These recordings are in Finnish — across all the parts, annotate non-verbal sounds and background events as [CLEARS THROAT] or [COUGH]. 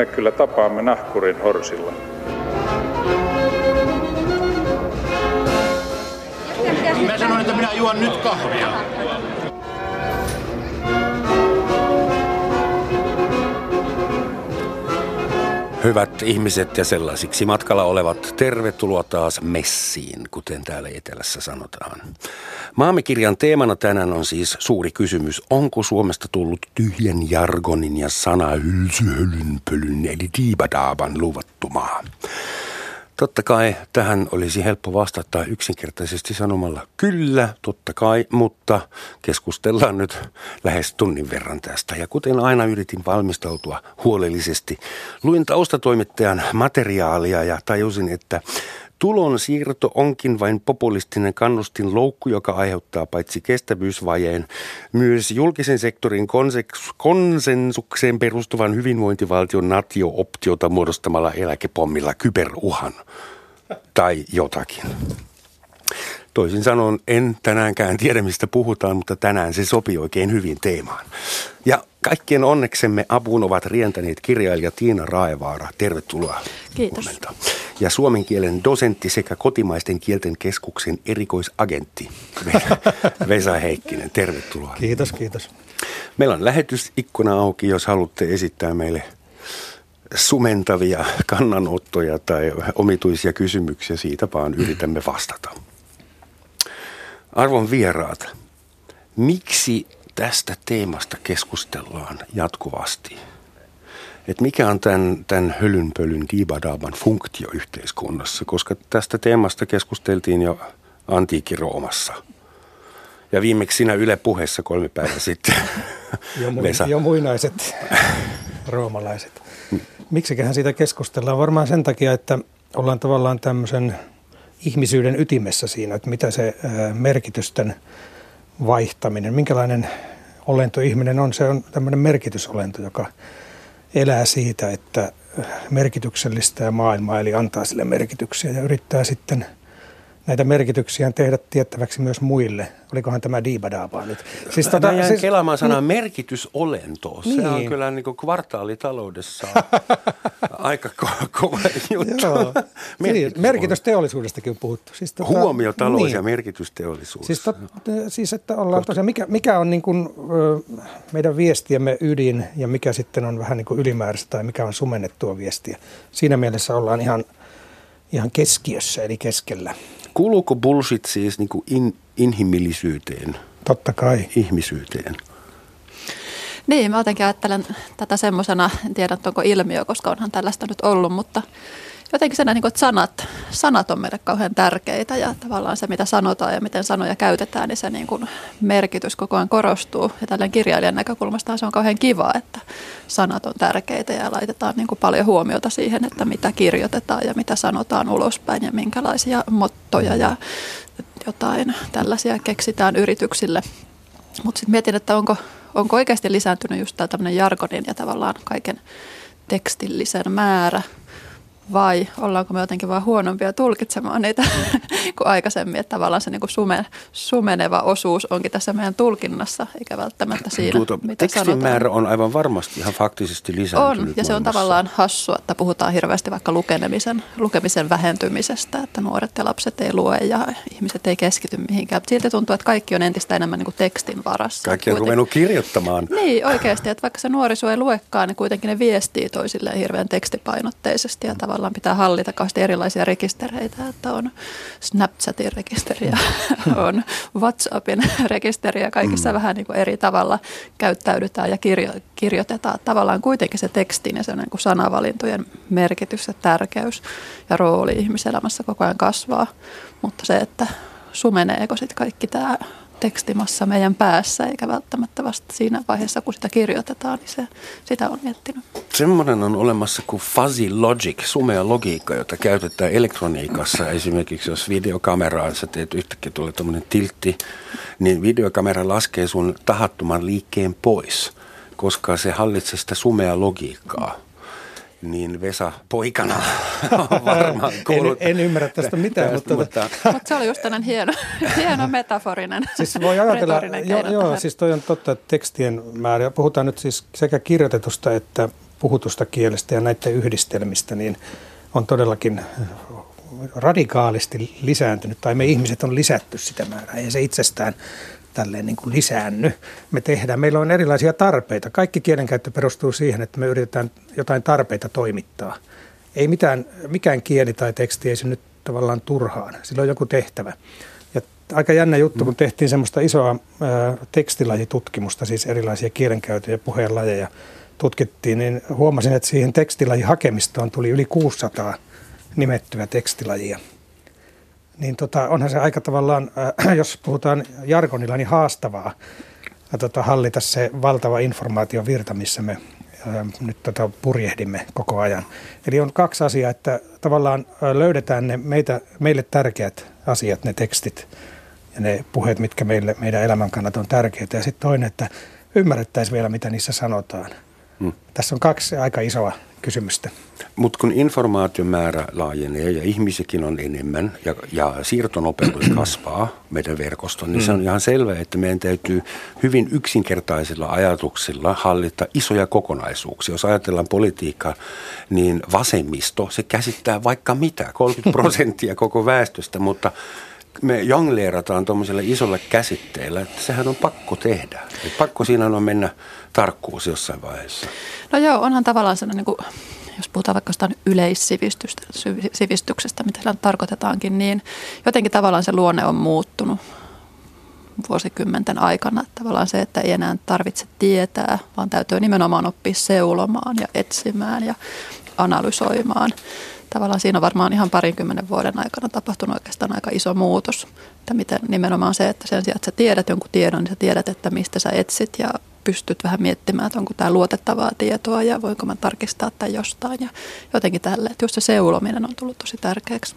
me kyllä tapaamme nahkurin horsilla. Mä sanoin, että minä juon nyt kahvia. Hyvät ihmiset ja sellaisiksi matkalla olevat, tervetuloa taas messiin, kuten täällä etelässä sanotaan. Maamikirjan teemana tänään on siis suuri kysymys, onko Suomesta tullut tyhjän jargonin ja sana hylsyhölynpölyn eli diibadaaban luvattu maa. Totta kai tähän olisi helppo vastata yksinkertaisesti sanomalla kyllä, totta kai, mutta keskustellaan nyt lähes tunnin verran tästä. Ja kuten aina yritin valmistautua huolellisesti, luin taustatoimittajan materiaalia ja tajusin, että Tulon siirto onkin vain populistinen kannustin loukku, joka aiheuttaa paitsi kestävyysvajeen, myös julkisen sektorin konsensukseen perustuvan hyvinvointivaltion natio-optiota muodostamalla eläkepommilla kyberuhan tai jotakin. Toisin sanoen en tänäänkään tiedä, mistä puhutaan, mutta tänään se sopii oikein hyvin teemaan. Ja kaikkien onneksemme apuun ovat rientäneet kirjailija Tiina Raevaara. Tervetuloa. Kiitos. Huomenta. Ja suomen kielen dosentti sekä kotimaisten kielten keskuksen erikoisagentti Vesa [LAUGHS] Heikkinen. Tervetuloa. Kiitos, kiitos. Meillä on lähetysikkuna auki, jos haluatte esittää meille sumentavia kannanottoja tai omituisia kysymyksiä. Siitä vaan yritämme vastata. Arvon vieraat, miksi tästä teemasta keskustellaan jatkuvasti? Et mikä on tämän, tämän hölynpölyn diibadaaban funktio yhteiskunnassa? Koska tästä teemasta keskusteltiin jo antiikin Roomassa. Ja viimeksi siinä Yle puheessa kolme päivää [LAUGHS] sitten. jo, mu- jo muinaiset roomalaiset. Miksiköhän siitä keskustellaan? Varmaan sen takia, että ollaan tavallaan tämmöisen ihmisyyden ytimessä siinä, että mitä se merkitysten vaihtaminen, minkälainen olento ihminen on. Se on tämmöinen merkitysolento, joka elää siitä, että merkityksellistää maailmaa, eli antaa sille merkityksiä ja yrittää sitten – näitä merkityksiä tehdä tiettäväksi myös muille. Olikohan tämä diibadaabaa nyt? Siis tota, Mä jäin siis, kelaamaan sanaa niin, merkitysolento. Niin. Se on niin. kyllä niin kuin kvartaalitaloudessa [LAUGHS] aika ko- kova juttu. Joo. Merkitys merkitysteollisuudestakin on puhuttu. Siis tota, Huomiotalous niin. ja merkitysteollisuus. Siis, tot, siis että ollaan tosiaan, mikä, mikä on niin kuin, meidän viestiemme ydin ja mikä sitten on vähän niin kuin ylimääräistä tai mikä on sumennettua viestiä. Siinä mielessä ollaan ihan, ihan keskiössä eli keskellä. Kuuluuko bullshit siis niin kuin in, inhimillisyyteen? Totta kai. Ihmisyyteen? Niin, mä jotenkin ajattelen tätä semmoisena, en tiedä onko ilmiö, koska onhan tällaista nyt ollut, mutta jotenkin sen, niin että sanat, sanat on meille kauhean tärkeitä ja tavallaan se, mitä sanotaan ja miten sanoja käytetään, niin se niin kuin merkitys koko ajan korostuu. Ja tällainen kirjailijan näkökulmasta se on kauhean kiva, että sanat on tärkeitä ja laitetaan niin kuin paljon huomiota siihen, että mitä kirjoitetaan ja mitä sanotaan ulospäin ja minkälaisia mottoja ja jotain tällaisia keksitään yrityksille. Mutta sitten mietin, että onko, onko oikeasti lisääntynyt just tämä tämmöinen jargonin ja tavallaan kaiken tekstillisen määrä – vai ollaanko me jotenkin vaan huonompia tulkitsemaan niitä [LAUGHS] kuin aikaisemmin, että tavallaan se niin kuin sume, sumeneva osuus onkin tässä meidän tulkinnassa, eikä välttämättä siinä, tuota, mitä tekstin sanotaan. määrä on aivan varmasti ihan faktisesti lisääntynyt On, ja se on tavallaan hassua, että puhutaan hirveästi vaikka lukemisen, lukemisen vähentymisestä, että nuoret ja lapset ei lue ja ihmiset ei keskity mihinkään. Silti tuntuu, että kaikki on entistä enemmän niin kuin tekstin varassa. Kaikki on ruvennut kirjoittamaan. Niin, oikeasti, että vaikka se nuoriso ei luekaan, niin kuitenkin ne viestii toisilleen hirveän tekstipainotteisesti ja tavallaan tavallaan pitää hallita kauheasti erilaisia rekistereitä, että on Snapchatin rekisteriä, on WhatsAppin rekisteriä, kaikissa mm. vähän niin kuin eri tavalla käyttäydytään ja kirjo, kirjoitetaan. Tavallaan kuitenkin se tekstin ja se niin kuin sanavalintojen merkitys ja tärkeys ja rooli ihmiselämässä koko ajan kasvaa, mutta se, että sumeneeko sitten kaikki tämä tekstimassa meidän päässä, eikä välttämättä vasta siinä vaiheessa, kun sitä kirjoitetaan, niin se, sitä on miettinyt. Semmoinen on olemassa kuin fuzzy logic, sumea logiikka, jota käytetään elektroniikassa. Esimerkiksi jos videokameraan sä teet yhtäkkiä tulee tämmöinen tiltti, niin videokamera laskee sun tahattoman liikkeen pois, koska se hallitsee sitä sumea logiikkaa niin Vesa poikana on varmaan kuullut. en, en ymmärrä tästä mitään, tästä, mutta, mutta, mutta se oli just tämmöinen hieno, [LAUGHS] hieno metaforinen Siis voi ajatella, joo, joo siis toi on totta, että tekstien määrä, puhutaan nyt siis sekä kirjoitetusta että puhutusta kielestä ja näiden yhdistelmistä, niin on todellakin radikaalisti lisääntynyt, tai me ihmiset on lisätty sitä määrää. Ei se itsestään tälleen niin kuin lisäänny. Me tehdään, meillä on erilaisia tarpeita. Kaikki kielenkäyttö perustuu siihen, että me yritetään jotain tarpeita toimittaa. Ei mitään, mikään kieli tai teksti ei synny tavallaan turhaan. Sillä on joku tehtävä. Ja aika jännä juttu, kun tehtiin semmoista isoa ää, tekstilajitutkimusta, siis erilaisia kielenkäytön ja puheenlajeja tutkittiin, niin huomasin, että siihen tekstilajihakemistoon tuli yli 600 nimettyä tekstilajia niin tota, onhan se aika tavallaan, äh, [CLEARS THROAT] jos puhutaan jargonilla, niin haastavaa ja tota, hallita se valtava informaatiovirta, missä me äh, nyt tota, purjehdimme koko ajan. Eli on kaksi asiaa, että tavallaan äh, löydetään ne meitä, meille tärkeät asiat, ne tekstit ja ne puheet, mitkä meille, meidän elämän kannalta on tärkeitä. Ja sitten toinen, että ymmärrettäisiin vielä, mitä niissä sanotaan. Hmm. Tässä on kaksi aika isoa kysymystä. Mutta kun informaation määrä laajenee ja ihmisikin on enemmän ja, ja siirtonopeus [CLEARS THROAT] kasvaa meidän verkoston, niin mm. se on ihan selvää, että meidän täytyy hyvin yksinkertaisilla ajatuksilla hallita isoja kokonaisuuksia. Jos ajatellaan politiikkaa, niin vasemmisto, se käsittää vaikka mitä, 30 prosenttia koko väestöstä, mutta me jongleerataan tuommoisella isolla käsitteellä, että sehän on pakko tehdä. Et pakko siinä on mennä tarkkuus jossain vaiheessa. No joo, onhan tavallaan sellainen, niin kuin, jos puhutaan vaikka jostain yleissivistyksestä, mitä sillä tarkoitetaankin, niin jotenkin tavallaan se luonne on muuttunut vuosikymmenten aikana. Tavallaan se, että ei enää tarvitse tietää, vaan täytyy nimenomaan oppia seulomaan ja etsimään ja analysoimaan tavallaan siinä on varmaan ihan parinkymmenen vuoden aikana tapahtunut oikeastaan aika iso muutos. Että miten nimenomaan se, että sen sijaan, että sä tiedät jonkun tiedon, niin sä tiedät, että mistä sä etsit ja pystyt vähän miettimään, että onko tämä luotettavaa tietoa ja voinko mä tarkistaa tai jostain ja jotenkin tälle. Että just se seulominen on tullut tosi tärkeäksi.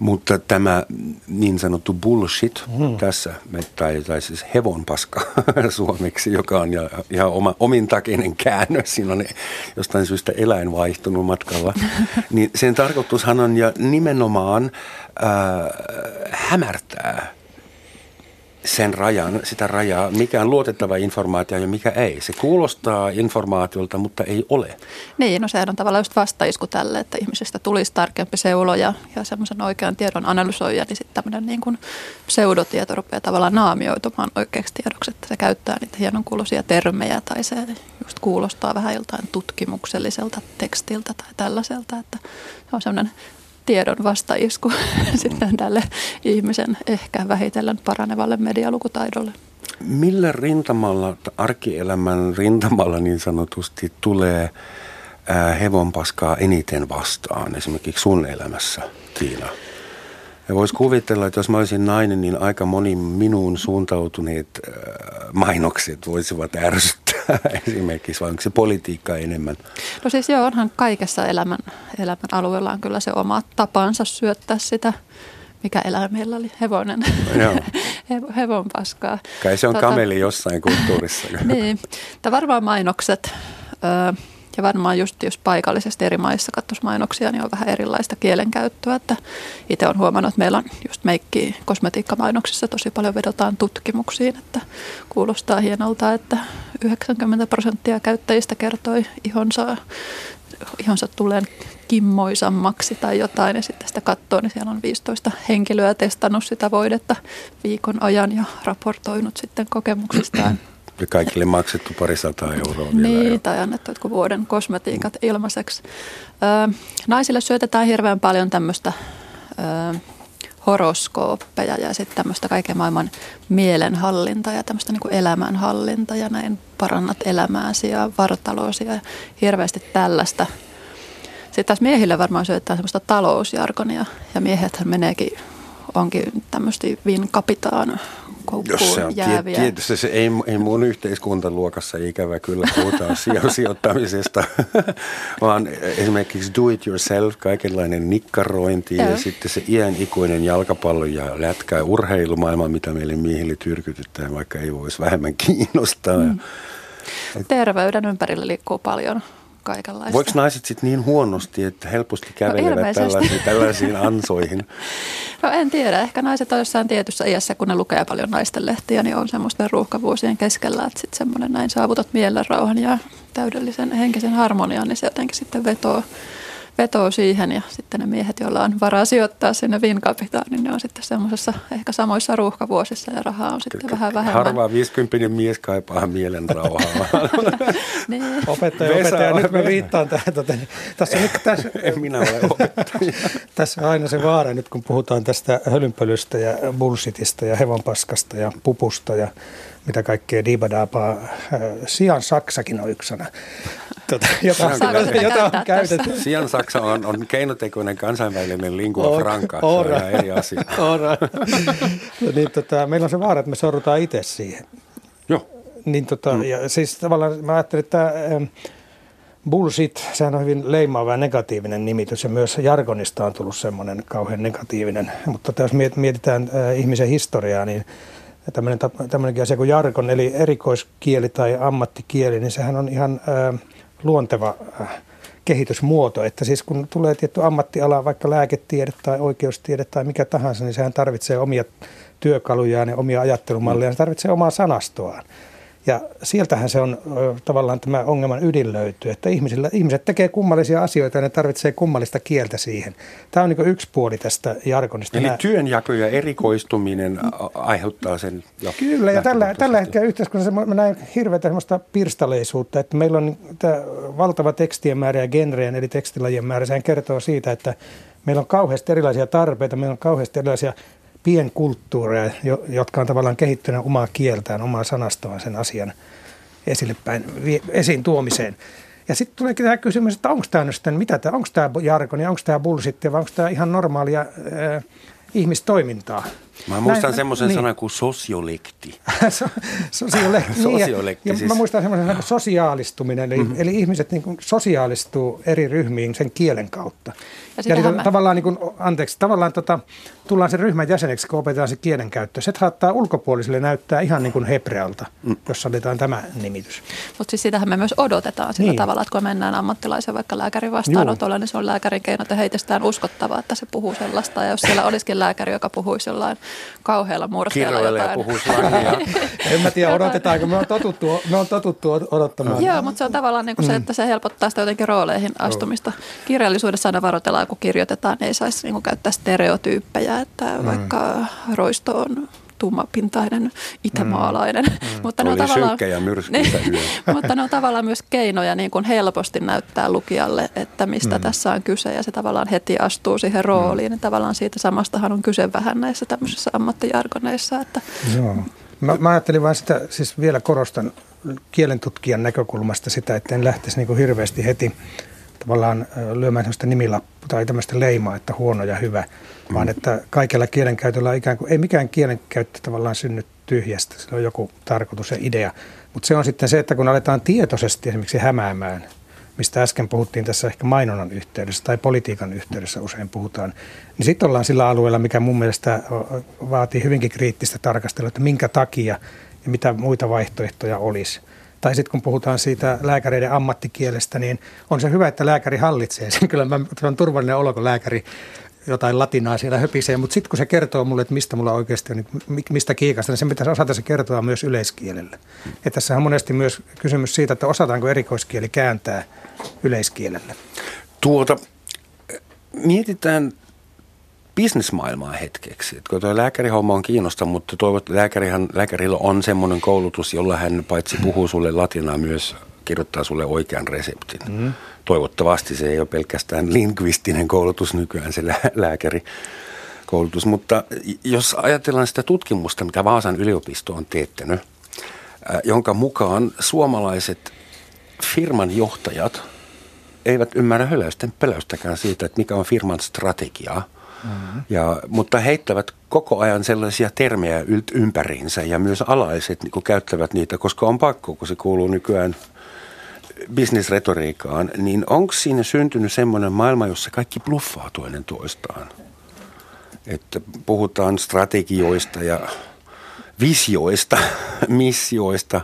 Mutta tämä niin sanottu bullshit mm. tässä, tai, tai siis hevonpaska [LAUGHS] suomeksi, joka on ihan oma, omintakeinen käännös, siinä on jostain syystä eläin vaihtunut matkalla, [LAUGHS] niin sen tarkoitushan on ja nimenomaan äh, hämärtää sen rajan, sitä rajaa, mikä on luotettava informaatio ja mikä ei. Se kuulostaa informaatiolta, mutta ei ole. Niin, no sehän on tavallaan just vastaisku tälle, että ihmisestä tulisi tarkempi seulo ja, ja semmoisen oikean tiedon analysoija, niin sitten tämmöinen niin kuin pseudotieto rupeaa tavallaan naamioitumaan oikeaksi tiedoksi, että se käyttää niitä hienon kuuluisia termejä tai se just kuulostaa vähän joltain tutkimukselliselta tekstiltä tai tällaiselta, että se on semmoinen tiedon vastaisku [LAUGHS] sitten tälle ihmisen ehkä vähitellen paranevalle medialukutaidolle. Millä rintamalla, arkielämän rintamalla niin sanotusti tulee hevonpaskaa eniten vastaan esimerkiksi sun elämässä, Tiina? Ja voisi kuvitella, että jos mä olisin nainen, niin aika moni minuun suuntautuneet mainokset voisivat ärsyttää [LAUGHS] esimerkiksi, vai onko se politiikka enemmän? No siis joo, onhan kaikessa elämän, elämän alueella on kyllä se oma tapansa syöttää sitä mikä eläimellä oli, hevonen, Joo. [LAUGHS] hevon paskaa. Kai se on tota, kameli jossain kulttuurissa. niin, Tämä varmaan mainokset, ja varmaan just jos paikallisesti eri maissa katsoisi mainoksia, niin on vähän erilaista kielenkäyttöä. Että itse olen huomannut, että meillä on just meikki kosmetiikkamainoksissa tosi paljon vedotaan tutkimuksiin, että kuulostaa hienolta, että 90 prosenttia käyttäjistä kertoi ihonsa, ihonsa tulleen kimmoisammaksi tai jotain ja sitten sitä katsoo, niin siellä on 15 henkilöä testannut sitä voidetta viikon ajan ja raportoinut sitten kokemuksistaan kaikille maksettu pari sataa euroa vielä. Niin, tai annettu jotkut vuoden kosmetiikat ilmaiseksi. Naisille syötetään hirveän paljon tämmöistä horoskooppeja ja sitten tämmöistä kaiken maailman mielenhallinta ja tämmöistä niin elämänhallinta ja näin parannat elämääsi ja vartaloosi ja hirveästi tällaista. Sitten taas miehille varmaan syötetään semmoista talousjargonia ja miehethän meneekin onkin tämmöistä vin kapitaan jos se on, jääviä. Tietysti se ei, ei mun yhteiskuntaluokassa ikävä kyllä puhutaan [LAUGHS] sijoittamisesta, [LAUGHS] vaan esimerkiksi do it yourself, kaikenlainen nikkarointi ja, ja sitten se iän ikuinen jalkapallo ja lätkä ja urheilumaailma, mitä meille miehille tyrkytetään, vaikka ei voisi vähemmän kiinnostaa. Mm. Terveyden ympärillä liikkuu paljon kaikenlaista. Voiko naiset sitten niin huonosti, että helposti no kävelevät no tällaisiin, tällaisiin ansoihin? [LAUGHS] No en tiedä. Ehkä naiset on jossain tietyssä iässä, kun ne lukee paljon naisten lehtiä, niin on semmoisten ruuhkavuosien keskellä, että sitten semmoinen näin saavutat mielenrauhan ja täydellisen henkisen harmonian, niin se jotenkin sitten vetoo vetoo siihen ja sitten ne miehet, joilla on varaa sijoittaa sinne vinkapitaan, niin ne on sitten semmoisessa ehkä samoissa ruuhkavuosissa ja rahaa on sitten vähän vähemmän. Harvaa 50 mies kaipaa mielen rauhaa. [LAUGHS] niin. Opettaja, Vesa opettaja, nyt mä viittaan tähän. Tota, niin, tässä on nyt, tässä, [LAUGHS] en minä ole opettaja. [LAUGHS] tässä on aina se vaara nyt, kun puhutaan tästä hölynpölystä ja bullshitista ja hevonpaskasta ja pupusta ja mitä kaikkea dibadaapaa. Sian Saksakin on yksi sana tuota, jota, jota, jota on käytetty. Sian Saksa on, on keinotekoinen kansainvälinen lingua or, franca, se on ihan eri asia. [LAUGHS] no niin, tota, meillä on se vaara, että me sorrutaan itse siihen. Joo. Niin, tota, mm. ja siis tavallaan mä ajattelin, että ähm, bullshit, sehän on hyvin leimaava ja negatiivinen nimitys ja myös jargonista on tullut semmoinen kauhean negatiivinen. Mutta jos mietitään äh, ihmisen historiaa, niin tämmöinen, tämmöinenkin asia kuin jargon, eli erikoiskieli tai ammattikieli, niin sehän on ihan äh, luonteva äh, kehitysmuoto. Että siis kun tulee tietty ammattiala, vaikka lääketiede tai oikeustiede tai mikä tahansa, niin sehän tarvitsee omia työkalujaan ja omia ajattelumalleja, se tarvitsee omaa sanastoaan. Ja sieltähän se on tavallaan tämä ongelman ydin löytyy, että ihmisillä, ihmiset tekee kummallisia asioita ja ne tarvitsee kummallista kieltä siihen. Tämä on niin yksi puoli tästä jargonista. Eli Nämä... työnjako ja erikoistuminen aiheuttaa sen jo Kyllä, ja tällä, tällä hetkellä yhteiskunnassa mä näen hirveätä sellaista pirstaleisuutta, että meillä on tämä valtava tekstien määrä ja genreen eli tekstilajien määrä. Sehän kertoo siitä, että meillä on kauheasti erilaisia tarpeita, meillä on kauheasti erilaisia pienkulttuureja, jotka on tavallaan kehittynyt omaa kieltään, omaa sanastoaan sen asian esille päin, esiin tuomiseen. Ja sitten tuleekin tämä kysymys, että onko tämä nyt mitä tämä, onko tämä jargoni, onko tämä bullshit, vai onko tämä ihan normaalia äh, ihmistoimintaa. Mä muistan semmoisen niin. sanan kuin sosiolekti. [LAUGHS] so, sosiolekti. sosiolekti ja, siis. ja mä muistan semmoisen sanan sosiaalistuminen, eli, mm-hmm. eli ihmiset niin kuin sosiaalistuu eri ryhmiin sen kielen kautta. Ja, ja mä... tavallaan, niin kuin, anteeksi, tavallaan tota, tullaan sen ryhmän jäseneksi, kun opetetaan se kielenkäyttö. Se saattaa ulkopuolisille näyttää ihan niin kuin hebrealta, mm. jos sallitaan tämä nimitys. Mutta siis sitähän me myös odotetaan sillä niin. tavalla, että kun mennään ammattilaisen vaikka lääkärin vastaanotolle, niin se on lääkärin keino, että heitestään uskottavaa, että se puhuu sellaista. Ja jos siellä olisikin lääkäri, joka puhuisi jollain kauhealla murteella jotain. ja puhuu [LAUGHS] En mä tiedä, odotetaanko. Me on totuttu, me on totuttu odottamaan. Joo, mutta se on tavallaan niin kuin se, mm. että se helpottaa sitä jotenkin rooleihin astumista. Kirjallisuudessa aina varoitellaan, kun kirjoitetaan, ei saisi niin kuin käyttää stereotyyppejä, että mm. vaikka roisto on tummapintainen itämaalainen. Mm. Mm. [LAUGHS] mutta, ne on tavallaan, ja niin, [LAUGHS] mutta ne on tavallaan myös keinoja niin kuin helposti näyttää lukijalle, että mistä mm. tässä on kyse ja se tavallaan heti astuu siihen rooliin. Mm. Ja tavallaan siitä samastahan on kyse vähän näissä tämmöisissä ammattijargoneissa. Että Joo. Mä, mä ajattelin vain sitä, siis vielä korostan kielentutkijan näkökulmasta sitä, että en lähtisi niin kuin hirveästi heti tavallaan lyömään sellaista nimilappua tai tämmöistä leimaa, että huono ja hyvä. Vaan että kaikella kielenkäytöllä ikään kuin, ei mikään kielenkäyttö tavallaan synny tyhjästä, sillä on joku tarkoitus ja idea. Mutta se on sitten se, että kun aletaan tietoisesti esimerkiksi hämäämään, mistä äsken puhuttiin tässä ehkä mainonnan yhteydessä tai politiikan yhteydessä usein puhutaan, niin sitten ollaan sillä alueella, mikä mun mielestä vaatii hyvinkin kriittistä tarkastelua, että minkä takia ja mitä muita vaihtoehtoja olisi. Tai sitten kun puhutaan siitä lääkäreiden ammattikielestä, niin on se hyvä, että lääkäri hallitsee sen. [LAUGHS] Kyllä mä, on turvallinen olo, kun lääkäri jotain latinaa siellä höpisee, mutta sitten kun se kertoo mulle, että mistä mulla oikeasti on, niin mistä kiikasta, niin sen pitäisi osata se kertoa myös yleiskielellä. Ja tässä on monesti myös kysymys siitä, että osataanko erikoiskieli kääntää yleiskielelle. Tuota, mietitään bisnesmaailmaa hetkeksi. Että kun tuo lääkärihomma on kiinnostava, mutta toivot, lääkärihan, lääkärillä on semmoinen koulutus, jolla hän paitsi puhuu sulle latinaa myös kirjoittaa sulle oikean reseptin. Mm. Toivottavasti se ei ole pelkästään lingvistinen koulutus nykyään se lääkäri koulutus, mutta jos ajatellaan sitä tutkimusta, mitä Vaasan yliopisto on teettänyt, jonka mukaan suomalaiset firman johtajat eivät ymmärrä höläysten peläystäkään siitä, että mikä on firman strategia – Mm-hmm. Ja, mutta heittävät koko ajan sellaisia termejä ympäriinsä ja myös alaiset niin käyttävät niitä, koska on pakko, kun se kuuluu nykyään bisnesretoriikkaan, niin onko siinä syntynyt semmoinen maailma, jossa kaikki bluffaa toinen toistaan? Että puhutaan strategioista ja visioista, [LAUGHS] missioista.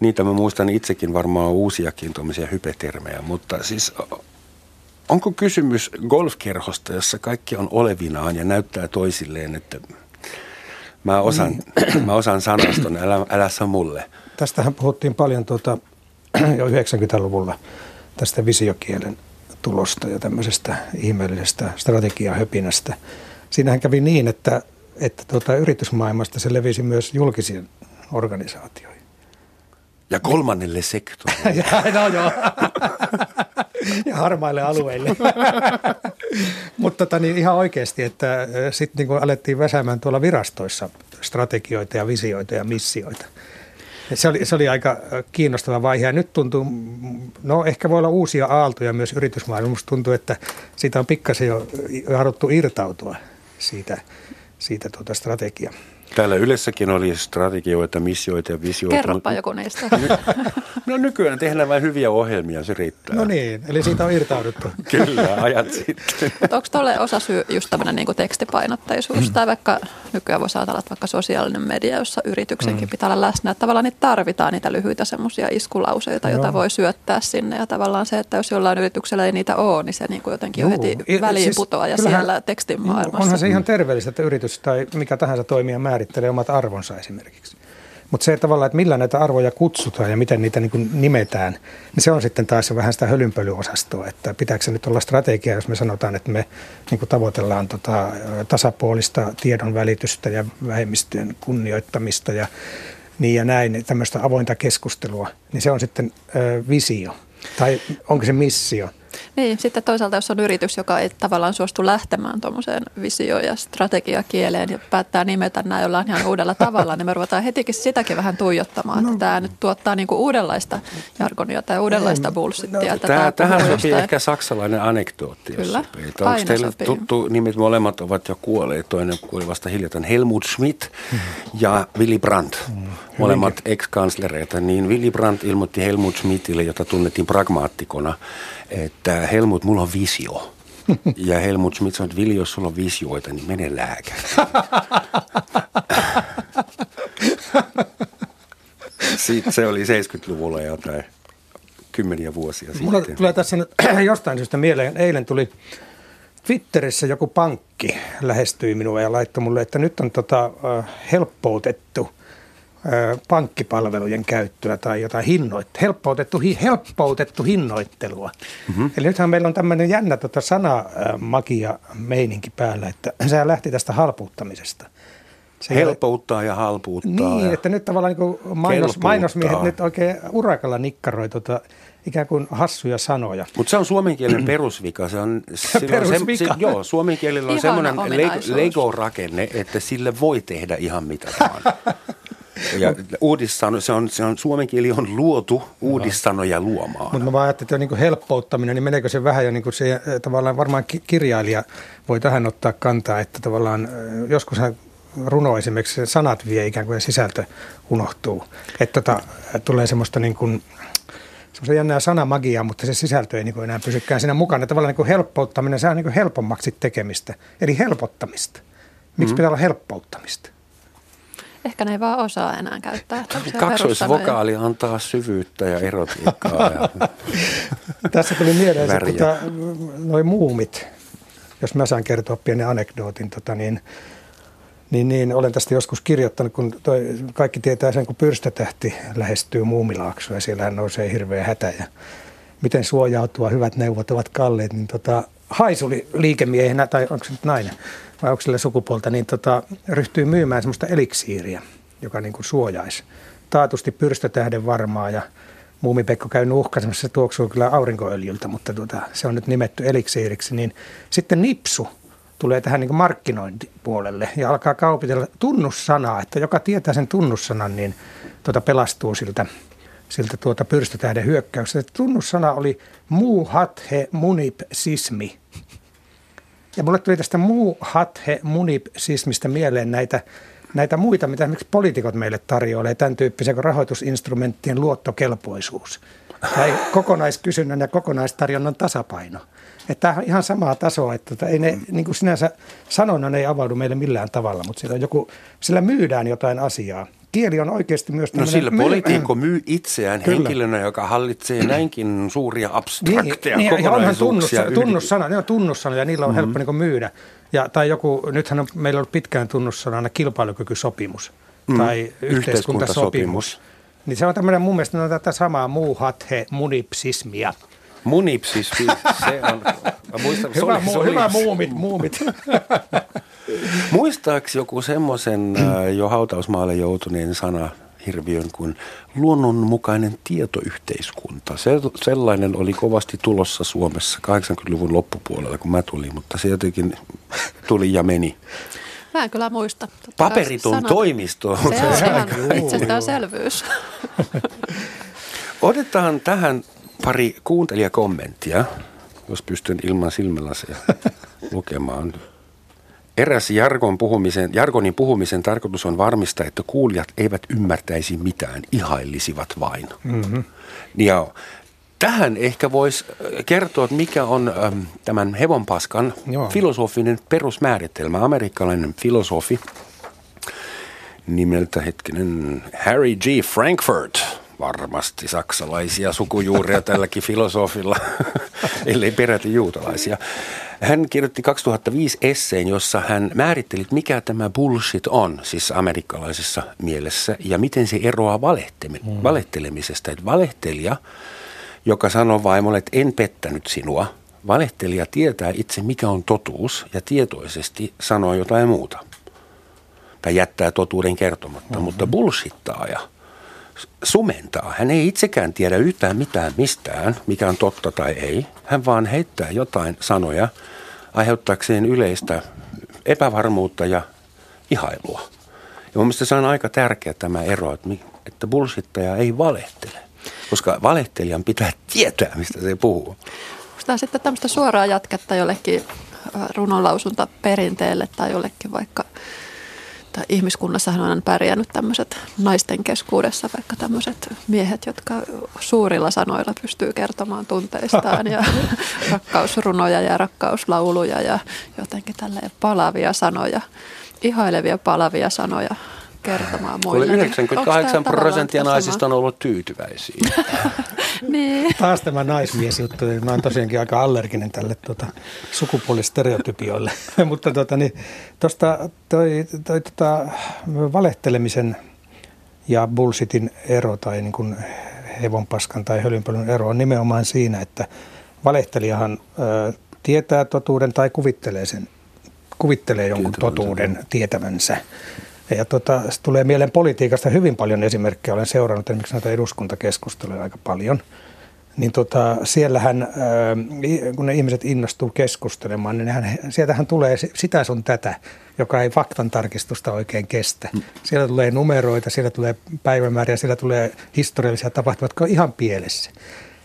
Niitä mä muistan itsekin varmaan uusiakin tuommoisia hypetermejä, mutta siis Onko kysymys golfkerhosta, jossa kaikki on olevinaan ja näyttää toisilleen, että mä osaan, niin. [CLEARS THROAT] mä osaan sanaston, älä, älä sä mulle. Tästähän puhuttiin paljon tuota [CLEARS THROAT] jo 90-luvulla tästä visiokielen tulosta ja tämmöisestä ihmeellisestä strategiahöpinästä. Siinähän kävi niin, että, että tuota, yritysmaailmasta se levisi myös julkisiin organisaatioihin. Ja kolmannelle sektorille. [LAUGHS] no joo. [LAUGHS] ja harmaille alueille. [LAUGHS] Mutta tota, niin ihan oikeasti, että sitten niin alettiin väsäämään tuolla virastoissa strategioita ja visioita ja missioita. Se oli, se oli aika kiinnostava vaihe ja nyt tuntuu, no ehkä voi olla uusia aaltoja myös yritysmaailmassa. Tuntuu, että siitä on pikkasen jo haluttu irtautua siitä, siitä tuota strategiaa. Täällä Ylessäkin oli strategioita, missioita ja visioita. Kerropa joku niistä. [LAUGHS] no nykyään tehdään vain hyviä ohjelmia, se riittää. No niin, eli siitä on irtauduttu. [LAUGHS] Kyllä, ajat sitten. Mutta onko tuolle osa syy just tämmöinen niin tekstipainotteisuus mm. tai vaikka nykyään voisi ajatella, että vaikka sosiaalinen media, jossa yrityksenkin mm. pitää olla läsnä, että tavallaan niitä tarvitaan niitä lyhyitä semmoisia iskulauseita, joita voi syöttää sinne ja tavallaan se, että jos jollain yrityksellä ei niitä ole, niin se niin kuin jotenkin Joo. heti väliin siis, putoaa ja siellä tekstin maailmassa. Onhan se ihan terveellistä, että yritys tai mikä tahansa toimija määrittelee omat arvonsa esimerkiksi. Mutta se tavallaan, että millä näitä arvoja kutsutaan ja miten niitä niin nimetään, niin se on sitten taas vähän sitä hölynpölyosastoa, että pitääkö se nyt olla strategia, jos me sanotaan, että me niin tavoitellaan tota, tasapuolista tiedon välitystä ja vähemmistöjen kunnioittamista ja niin ja näin, tämmöistä avointa keskustelua, niin se on sitten ö, visio tai onko se missio – niin, sitten toisaalta jos on yritys, joka ei tavallaan suostu lähtemään tuommoiseen visio- ja strategiakieleen ja päättää nimetä nämä jollain ihan uudella tavalla, niin me ruvetaan hetikin sitäkin vähän tuijottamaan, no, että tämä nyt tuottaa niinku uudenlaista jargonia tai uudenlaista ei, bullshittia. No, tämä, tähän sopii ehkä saksalainen anekdootti. Kyllä, Onko teille sopii. tuttu nimet molemmat ovat jo kuolleet, toinen kuoli vasta hiljattain, Helmut Schmidt ja Willy Brandt, mm. molemmat ex-kanslereita, niin Willy Brandt ilmoitti Helmut Schmidtille, jota tunnettiin pragmaattikona, että Helmut, mulla on visio. [LAUGHS] Ja Helmut Schmidt sanoi, että Vili, jos sulla on visioita, niin mene lääkäriin. [LAUGHS] Sitten se oli 70-luvulla jotain kymmeniä vuosia sitten. Mulla tulee tässä nyt [CLEARS THROAT] jostain syystä mieleen. Eilen tuli Twitterissä joku pankki lähestyi minua ja laittoi mulle, että nyt on tota, helppoutettu – pankkipalvelujen käyttöä tai jotain hinnoit, helppoutettu, helppoutettu hinnoittelua. Mm-hmm. Eli nythän meillä on tämmöinen jännä tota sanamagia meininki päällä, että se lähti tästä halpuuttamisesta. Se Helpouttaa ja halpuuttaa. Niin, ja että nyt tavallaan niin mainos, mainosmiehet nyt oikein urakalla nikkaroi tota, ikään kuin hassuja sanoja. Mutta se on suomen kielen perusvika. Se on, [CLEARS THROAT] perusvika? Se, se, joo, suomen kielellä on semmoinen Lego-rakenne, että sille voi tehdä ihan mitä vaan. [LAUGHS] Ja uudissano, se on, se on, suomen kieli on luotu uudissanoja luomaan. Mutta mä vaan ajattelin, että on niin helppouttaminen, niin meneekö se vähän jo niin se, eh, tavallaan varmaan kirjailija voi tähän ottaa kantaa, että tavallaan eh, joskus runo esimerkiksi sanat vie ikään kuin ja sisältö unohtuu. Että tota, tulee semmoista niin kuin, semmoista jännää sanamagiaa, mutta se sisältö ei niin kuin enää pysykään siinä mukana. Tavallaan niin kuin helppouttaminen, se on niin kuin helpommaksi tekemistä, eli helpottamista. Miksi mm. pitää olla helppouttamista? Ehkä ne ei vaan osaa enää käyttää. Kaksoisvokaali antaa syvyyttä ja erotiikkaa. Ja [LAUGHS] Tässä tuli mieleen se, tota, noin muumit, jos mä saan kertoa pienen anekdootin, tota, niin, niin, niin, olen tästä joskus kirjoittanut, kun toi, kaikki tietää sen, kun pyrstötähti lähestyy muumilaaksoa ja siellähän nousee hirveä hätä ja miten suojautua, hyvät neuvot ovat kalliit, niin tota, haisuli liikemiehenä, tai onko se nyt nainen, vai onko sille sukupuolta, niin tota, ryhtyy myymään semmoista eliksiiriä, joka niin kuin suojaisi. Taatusti pyrstötähden varmaa ja muumipekko käy nuhkaisemassa, se tuoksuu kyllä aurinkoöljyltä, mutta tuota, se on nyt nimetty eliksiiriksi, niin sitten nipsu tulee tähän niin markkinointipuolelle ja alkaa kaupitella tunnussanaa, että joka tietää sen tunnussanan, niin tuota pelastuu siltä, siltä tuota pyrstötähden hyökkäyksestä. Tunnussana oli muu hathe munip sismi. Ja mulle tuli tästä muu hathe munip-sismistä mieleen näitä, näitä muita, mitä esimerkiksi poliitikot meille tarjoilee, tämän tyyppisiä kuin rahoitusinstrumenttien luottokelpoisuus tai kokonaiskysynnän ja kokonaistarjonnan tasapaino. Että tämä on ihan samaa tasoa, että tota, ei ne, niin kuin sinänsä sanonnan ei avaudu meille millään tavalla, mutta sillä, joku, sillä myydään jotain asiaa kieli on oikeasti myös No sillä myy- poliitikko myy itseään Kyllä. henkilönä, joka hallitsee näinkin suuria abstrakteja niin, niin, ja onhan tunnus, tunnussana, ne on tunnussana ja niillä on mm-hmm. helppo niin myydä. Ja, tai joku, nythän on meillä on pitkään tunnussanana kilpailukykysopimus mm, tai yhteiskuntasopimus. Niin se on tämmöinen mun mielestä no, tätä samaa muuhathe munipsismia. Munipsismi, se on... Muistan, hyvä, oli, mu, hyvä muumit, muumit. [LAUGHS] Muistaako joku semmoisen äh, jo hautausmaalle joutuneen sana hirviön kuin luonnonmukainen tietoyhteiskunta. Se, sellainen oli kovasti tulossa Suomessa 80-luvun loppupuolella, kun mä tulin, mutta se jotenkin tuli ja meni. Mä en kyllä muista. Paperiton sanat, toimisto. [LAUGHS] Se on ihan itsestäänselvyys. Otetaan tähän pari kuuntelijakommenttia, jos pystyn ilman silmälaseja [LAUGHS] lukemaan. Eräs jargon puhumisen, jargonin puhumisen tarkoitus on varmistaa, että kuulijat eivät ymmärtäisi mitään, ihaillisivat vain. Mm-hmm. Ja tähän ehkä voisi äh, kertoa, että mikä on äm, tämän hevonpaskan Joo. filosofinen perusmääritelmä. Amerikkalainen filosofi nimeltä hetkinen Harry G. Frankfurt, varmasti saksalaisia sukujuuria tälläkin filosofilla, [LAUGHS] ellei peräti juutalaisia. Hän kirjoitti 2005 esseen, jossa hän määritteli, mikä tämä bullshit on, siis amerikkalaisessa mielessä, ja miten se eroaa mm. valehtelemisesta. Että valehtelija, joka sanoo vaimolle, että en pettänyt sinua, valehtelija tietää itse, mikä on totuus, ja tietoisesti sanoo jotain muuta. Tai jättää totuuden kertomatta, mm-hmm. mutta bullshittaaja – sumentaa. Hän ei itsekään tiedä yhtään mitään mistään, mikä on totta tai ei. Hän vaan heittää jotain sanoja aiheuttaakseen yleistä epävarmuutta ja ihailua. Ja mun mielestä se on aika tärkeä tämä ero, että bullshittaja ei valehtele. Koska valehtelijan pitää tietää, mistä se puhuu. Onko sitten tämmöistä suoraa jatketta jollekin runonlausunta perinteelle tai jollekin vaikka – että ihmiskunnassahan on pärjännyt tämmöiset naisten keskuudessa, vaikka tämmöiset miehet, jotka suurilla sanoilla pystyy kertomaan tunteistaan ja [LAUGHS] rakkausrunoja ja rakkauslauluja ja jotenkin tälleen palavia sanoja, ihailevia palavia sanoja kertomaan muille. 98 prosenttia naisista on ollut tyytyväisiä. [LAUGHS] niin. Taas tämä naismiesjuttu. Mä oon tosiaankin aika allerginen tälle tuota, sukupuolistereotypioille. [LAUGHS] Mutta tuota, niin, tosta, toi, toi, tota, valehtelemisen ja bullshitin ero tai niin kuin hevonpaskan tai hölynpölyn ero on nimenomaan siinä, että valehtelijahan ö, tietää totuuden tai kuvittelee sen kuvittelee jonkun totuuden tietävänsä. Ja tota, tulee mieleen politiikasta hyvin paljon esimerkkejä. Olen seurannut esimerkiksi näitä eduskuntakeskusteluja aika paljon. Niin tota, siellähän, kun ne ihmiset innostuu keskustelemaan, niin nehän, sieltähän tulee sitä sun tätä, joka ei faktan tarkistusta oikein kestä. Mm. Siellä tulee numeroita, siellä tulee päivämääriä, siellä tulee historiallisia tapahtumia, jotka on ihan pielessä.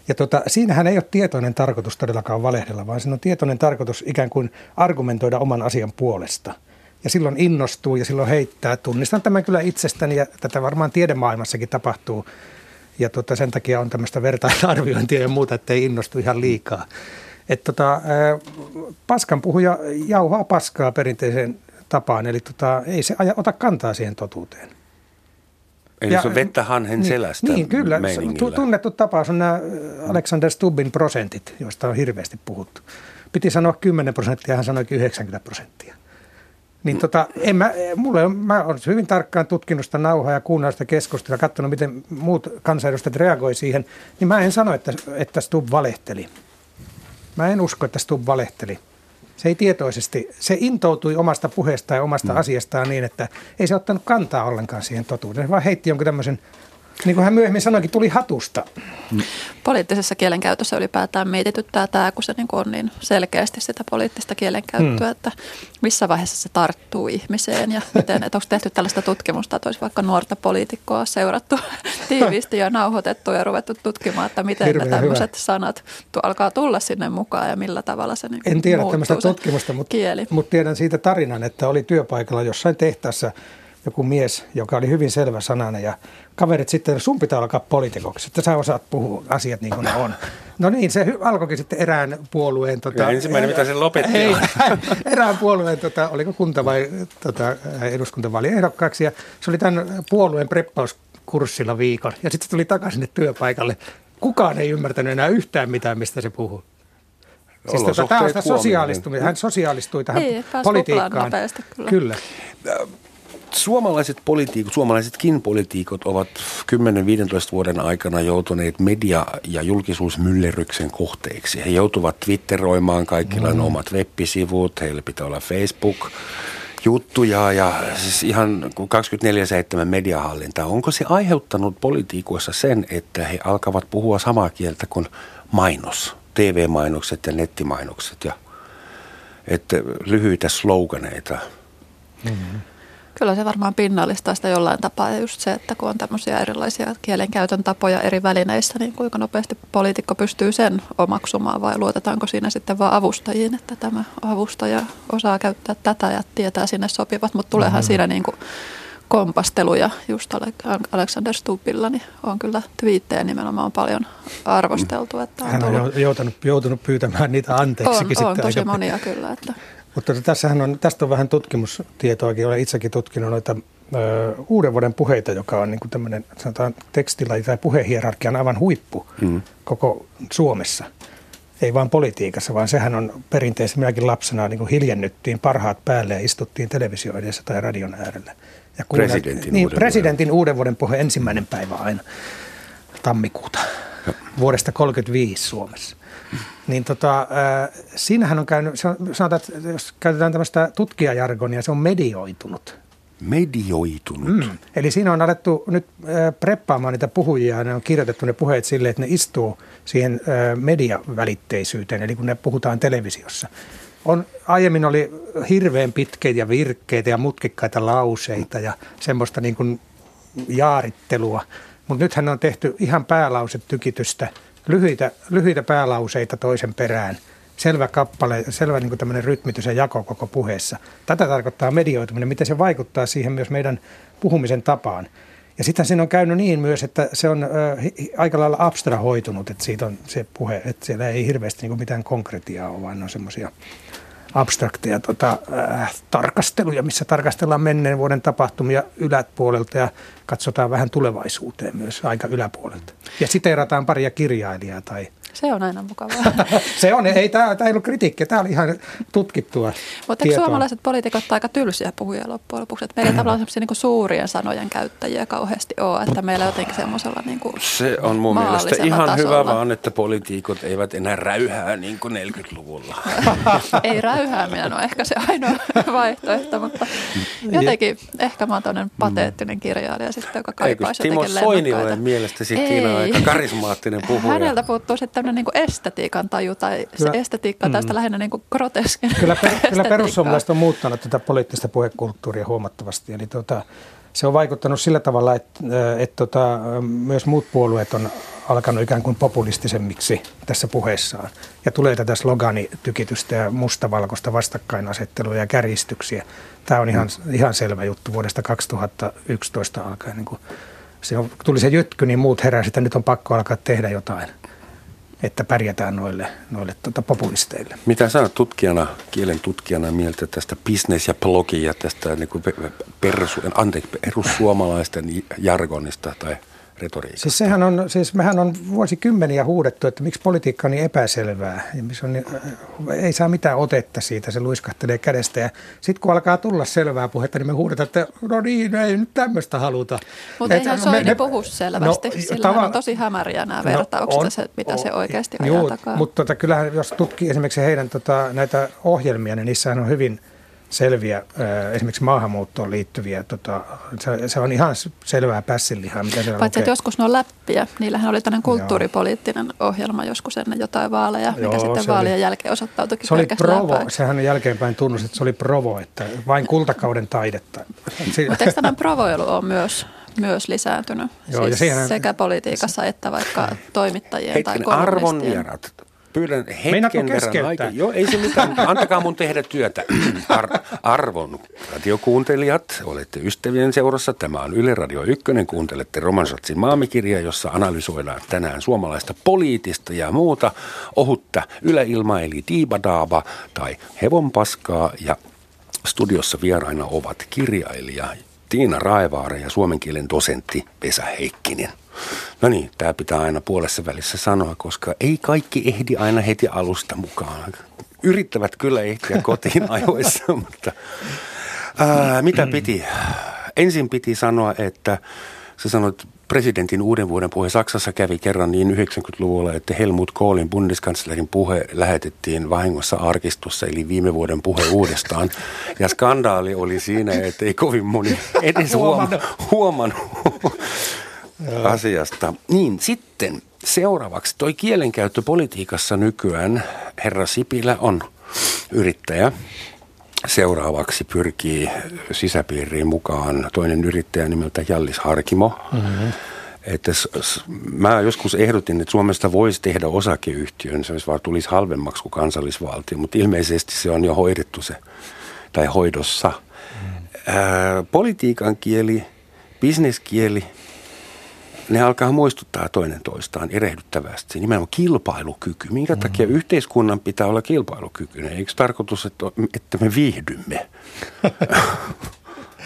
Ja tota, siinähän ei ole tietoinen tarkoitus todellakaan valehdella, vaan siinä on tietoinen tarkoitus ikään kuin argumentoida oman asian puolesta – ja silloin innostuu ja silloin heittää. Tunnistan tämän kyllä itsestäni ja tätä varmaan tiedemaailmassakin tapahtuu. Ja tota, sen takia on tämmöistä vertaisarviointia ja muuta, että ei innostu ihan liikaa. Et tota, paskan puhuja jauhaa paskaa perinteiseen tapaan, eli tota, ei se aja, ota kantaa siihen totuuteen. Eli ja, se on vettä hanhen niin, selästä Niin, kyllä. Meiningillä. Tunnettu tapaus on nämä Alexander Stubbin prosentit, joista on hirveästi puhuttu. Piti sanoa 10 prosenttia, hän sanoi 90 prosenttia. Niin tota, en mä, mulle on, mä olen hyvin tarkkaan tutkinut sitä nauhaa ja kuunnellut sitä keskustelua, katsonut miten muut kansanedustajat reagoi siihen, niin mä en sano, että, että Stub valehteli. Mä en usko, että Stub valehteli. Se ei tietoisesti, se intoutui omasta puheesta ja omasta mm. asiastaan niin, että ei se ottanut kantaa ollenkaan siihen totuuteen, vaan heitti jonkun tämmöisen niin kuin hän myöhemmin sanoikin, tuli hatusta. Poliittisessa kielenkäytössä ylipäätään mietityttää tämä, kun se niin on niin selkeästi sitä poliittista kielenkäyttöä, hmm. että missä vaiheessa se tarttuu ihmiseen ja miten, että onko tehty tällaista tutkimusta, että olisi vaikka nuorta poliitikkoa seurattu [LAUGHS] tiiviisti ja nauhoitettu ja ruvettu tutkimaan, että miten Hirveän ne tämmöiset hyvä. sanat tu- alkaa tulla sinne mukaan ja millä tavalla se niin En tiedä tämmöistä tutkimusta, mutta, mutta tiedän siitä tarinan, että oli työpaikalla jossain tehtaassa – joku mies, joka oli hyvin selvä sananen ja kaverit sitten, sun pitää alkaa poliitikoksi, että sä osaat puhua asiat niin kuin ne on. No niin, se alkoikin sitten erään puolueen... Tota, ensimmäinen, mitä se lopetti. Ei, [LAUGHS] erään puolueen, tota, oliko kunta- vai tota, eduskuntavaaliehdokkaaksi ja se oli tämän puolueen preppauskurssilla viikon ja sitten tuli takaisin sinne työpaikalle. Kukaan ei ymmärtänyt enää yhtään mitään, mistä se puhuu. Siis tota, tämä on sitä sosiaalistumista. Hän sosiaalistui tähän niin, politiikkaan. Nopeasti, kyllä. kyllä suomalaiset poliitikot, suomalaisetkin poliitikot ovat 10-15 vuoden aikana joutuneet media- ja julkisuusmyllerryksen kohteeksi. He joutuvat twitteroimaan kaikilla mm. omat web-sivut, heillä pitää olla Facebook, juttuja ja siis ihan 24-7 mediahallinta. Onko se aiheuttanut politiikoissa sen, että he alkavat puhua samaa kieltä kuin mainos, TV-mainokset ja nettimainokset ja että lyhyitä sloganeita? Mm-hmm. Kyllä se varmaan pinnallistaa sitä jollain tapaa ja just se, että kun on tämmöisiä erilaisia kielenkäytön tapoja eri välineissä, niin kuinka nopeasti poliitikko pystyy sen omaksumaan vai luotetaanko siinä sitten vaan avustajiin, että tämä avustaja osaa käyttää tätä ja tietää sinne sopivat, mutta tuleehan mm-hmm. siinä niin kuin kompasteluja just Alexander Stubbilla, niin on kyllä twiittejä nimenomaan paljon arvosteltu. Että on Hän on tullut... joutunut, joutunut pyytämään niitä anteeksikin. On, on tosi aika... monia kyllä. Että... Mutta tässähän on, tästä on vähän tutkimustietoakin. Olen itsekin tutkinut noita ö, uuden vuoden puheita, joka on niin kuin tämmöinen sanotaan tekstilaji tai puhehierarkian aivan huippu mm. koko Suomessa. Ei vain politiikassa, vaan sehän on perinteisesti minäkin lapsena niin kuin hiljennyttiin parhaat päälle ja istuttiin televisio edessä tai radion äärellä. Ja presidentin, niin, uuden presidentin uuden vuoden puhe ensimmäinen päivä aina tammikuuta ja. vuodesta 1935 Suomessa. Niin tota, äh, siinähän on käynyt, sanotaan, että jos käytetään tämmöistä tutkijajargonia, se on medioitunut. Medioitunut? Mm. Eli siinä on alettu nyt äh, preppaamaan niitä puhujia, ne on kirjoitettu ne puheet silleen, että ne istuu siihen äh, mediavälitteisyyteen, eli kun ne puhutaan televisiossa. On, aiemmin oli hirveän pitkeitä virkkeitä ja mutkikkaita lauseita ja semmoista niin kuin jaarittelua, mutta nythän on tehty ihan päälausetykitystä – lyhyitä, lyhyitä päälauseita toisen perään, selvä kappale, selvä niin tämmöinen rytmitys ja jako koko puheessa. Tätä tarkoittaa medioituminen, miten se vaikuttaa siihen myös meidän puhumisen tapaan. Ja sitten siinä on käynyt niin myös, että se on ö, aika lailla abstrahoitunut, että siitä on se puhe, että siellä ei hirveästi niin mitään konkretiaa ole, vaan on semmoisia abstrakteja tota, äh, tarkasteluja, missä tarkastellaan menneen vuoden tapahtumia yläpuolelta ja katsotaan vähän tulevaisuuteen myös aika yläpuolelta. Ja siteerataan paria kirjailijaa tai se on aina mukavaa. [LAUGHS] se on, ei tämä, tämä ei ollut kritiikkiä, tämä oli ihan tutkittua Mutta eikö suomalaiset poliitikot aika tylsiä puhuja loppujen lopuksi? Että meillä ei tavallaan sellaisia niin suurien sanojen käyttäjiä kauheasti ole, että meillä jotenkin semmoisella niin kuin Se on mun mielestä ihan tasolla. hyvä vaan, että poliitikot eivät enää räyhää niin kuin 40-luvulla. [LAUGHS] ei räyhääminen ole ehkä se ainoa [LAUGHS] vaihtoehto, mutta jotenkin ehkä mä oon tämmöinen pateettinen kirjailija sitten, joka kaipaisi jotenkin Timo Soini on mielestäsi Kiina aika karismaattinen [LAUGHS] puhuja. Häneltä puuttuu sitten tämmöinen niin estetiikan taju tai kyllä, se estetiikka mm. tästä lähinnä niin groteskin. Kyllä, per, kyllä perussuomalaiset on muuttanut tätä poliittista puhekulttuuria huomattavasti. Eli tuota, se on vaikuttanut sillä tavalla, että, että, että tota, myös muut puolueet on alkanut ikään kuin populistisemmiksi tässä puheessaan. Ja tulee tätä sloganitykitystä ja mustavalkoista vastakkainasettelua ja kärjistyksiä. Tämä on ihan, mm. ihan selvä juttu vuodesta 2011 alkaen. Niin kun se on, tuli se jytky, niin muut heräsivät, että nyt on pakko alkaa tehdä jotain että pärjätään noille, noille tuota, populisteille. Mitä sä tutkijana, kielen tutkijana mieltä tästä business- ja blogi ja tästä niin kuin perus, anteeksi, perussuomalaisten jargonista tai retoriikasta? Siis, sehän on, siis mehän on vuosikymmeniä huudettu, että miksi politiikka on niin epäselvää. Ja on, niin, ei saa mitään otetta siitä, se luiskahtelee kädestä. Ja sitten kun alkaa tulla selvää puhetta, niin me huudetaan, että no niin, ei nyt tämmöistä haluta. Mutta eihän Soini me, puhu selvästi. No, Sillä tava- on tosi hämäriä nämä no, vertaukset, on, se, mitä on, se oikeasti ajaa juu, takaa. Mutta tota, kyllähän jos tutkii esimerkiksi heidän tota, näitä ohjelmia, niin niissähän on hyvin – selviä esimerkiksi maahanmuuttoon liittyviä. Tota, se, se on ihan selvää pässinlihaa, mitä siellä Paitsi, että joskus ne on läppiä. Niillähän oli tämmöinen kulttuuripoliittinen Joo. ohjelma joskus ennen jotain vaaleja, Joo, mikä sitten vaalien oli, jälkeen osoittautui Se oli provo, läpäin. sehän jälkeenpäin tunnus, että se oli provo, että vain kultakauden taidetta. [LAUGHS] Mutta eikö tämän provoilu ole myös myös lisääntynyt Joo, siis ja siihen, sekä politiikassa että vaikka toimittajien Hetken, tai arvon vierat, Pyydän hetken verran aikaa. Joo, ei se mitään. Antakaa mun tehdä työtä. Ar- arvon radiokuuntelijat, olette ystävien seurassa. Tämä on Yle Radio 1. Kuuntelette Romansatsin maamikirja, jossa analysoidaan tänään suomalaista poliitista ja muuta ohutta yläilma eli diibadaaba tai hevonpaskaa. Ja studiossa vieraina ovat kirjailija Tiina Raivaara ja suomen kielen dosentti Vesa Heikkinen. No niin, tämä pitää aina puolessa välissä sanoa, koska ei kaikki ehdi aina heti alusta mukaan. Yrittävät kyllä ehtiä [LAUGHS] kotiin ajoissa, mutta ää, mitä piti? ensin piti sanoa, että sä sanoit presidentin uuden vuoden puhe Saksassa kävi kerran niin 90-luvulla, että Helmut Kohlin bundeskanslerin puhe lähetettiin vahingossa arkistossa, eli viime vuoden puhe uudestaan. Ja skandaali oli siinä, että ei kovin moni edes huomannut, huomannut asiasta. Niin, sitten seuraavaksi toi kielenkäyttö politiikassa nykyään. Herra Sipilä on yrittäjä. Seuraavaksi pyrkii sisäpiiriin mukaan toinen yrittäjä nimeltä Jallis Harkimo. Mm-hmm. Että mä joskus ehdotin, että Suomesta voisi tehdä osakeyhtiön, se olisi vaan tulisi halvemmaksi kuin kansallisvaltio, mutta ilmeisesti se on jo hoidettu se, tai hoidossa. Mm. Ää, politiikan kieli, bisneskieli – ne alkaa muistuttaa toinen toistaan erehdyttävästi. Nimenomaan kilpailukyky. Minkä mm. takia yhteiskunnan pitää olla kilpailukykyinen? Eikö tarkoitus, että, että me viihdymme? [LAUGHS]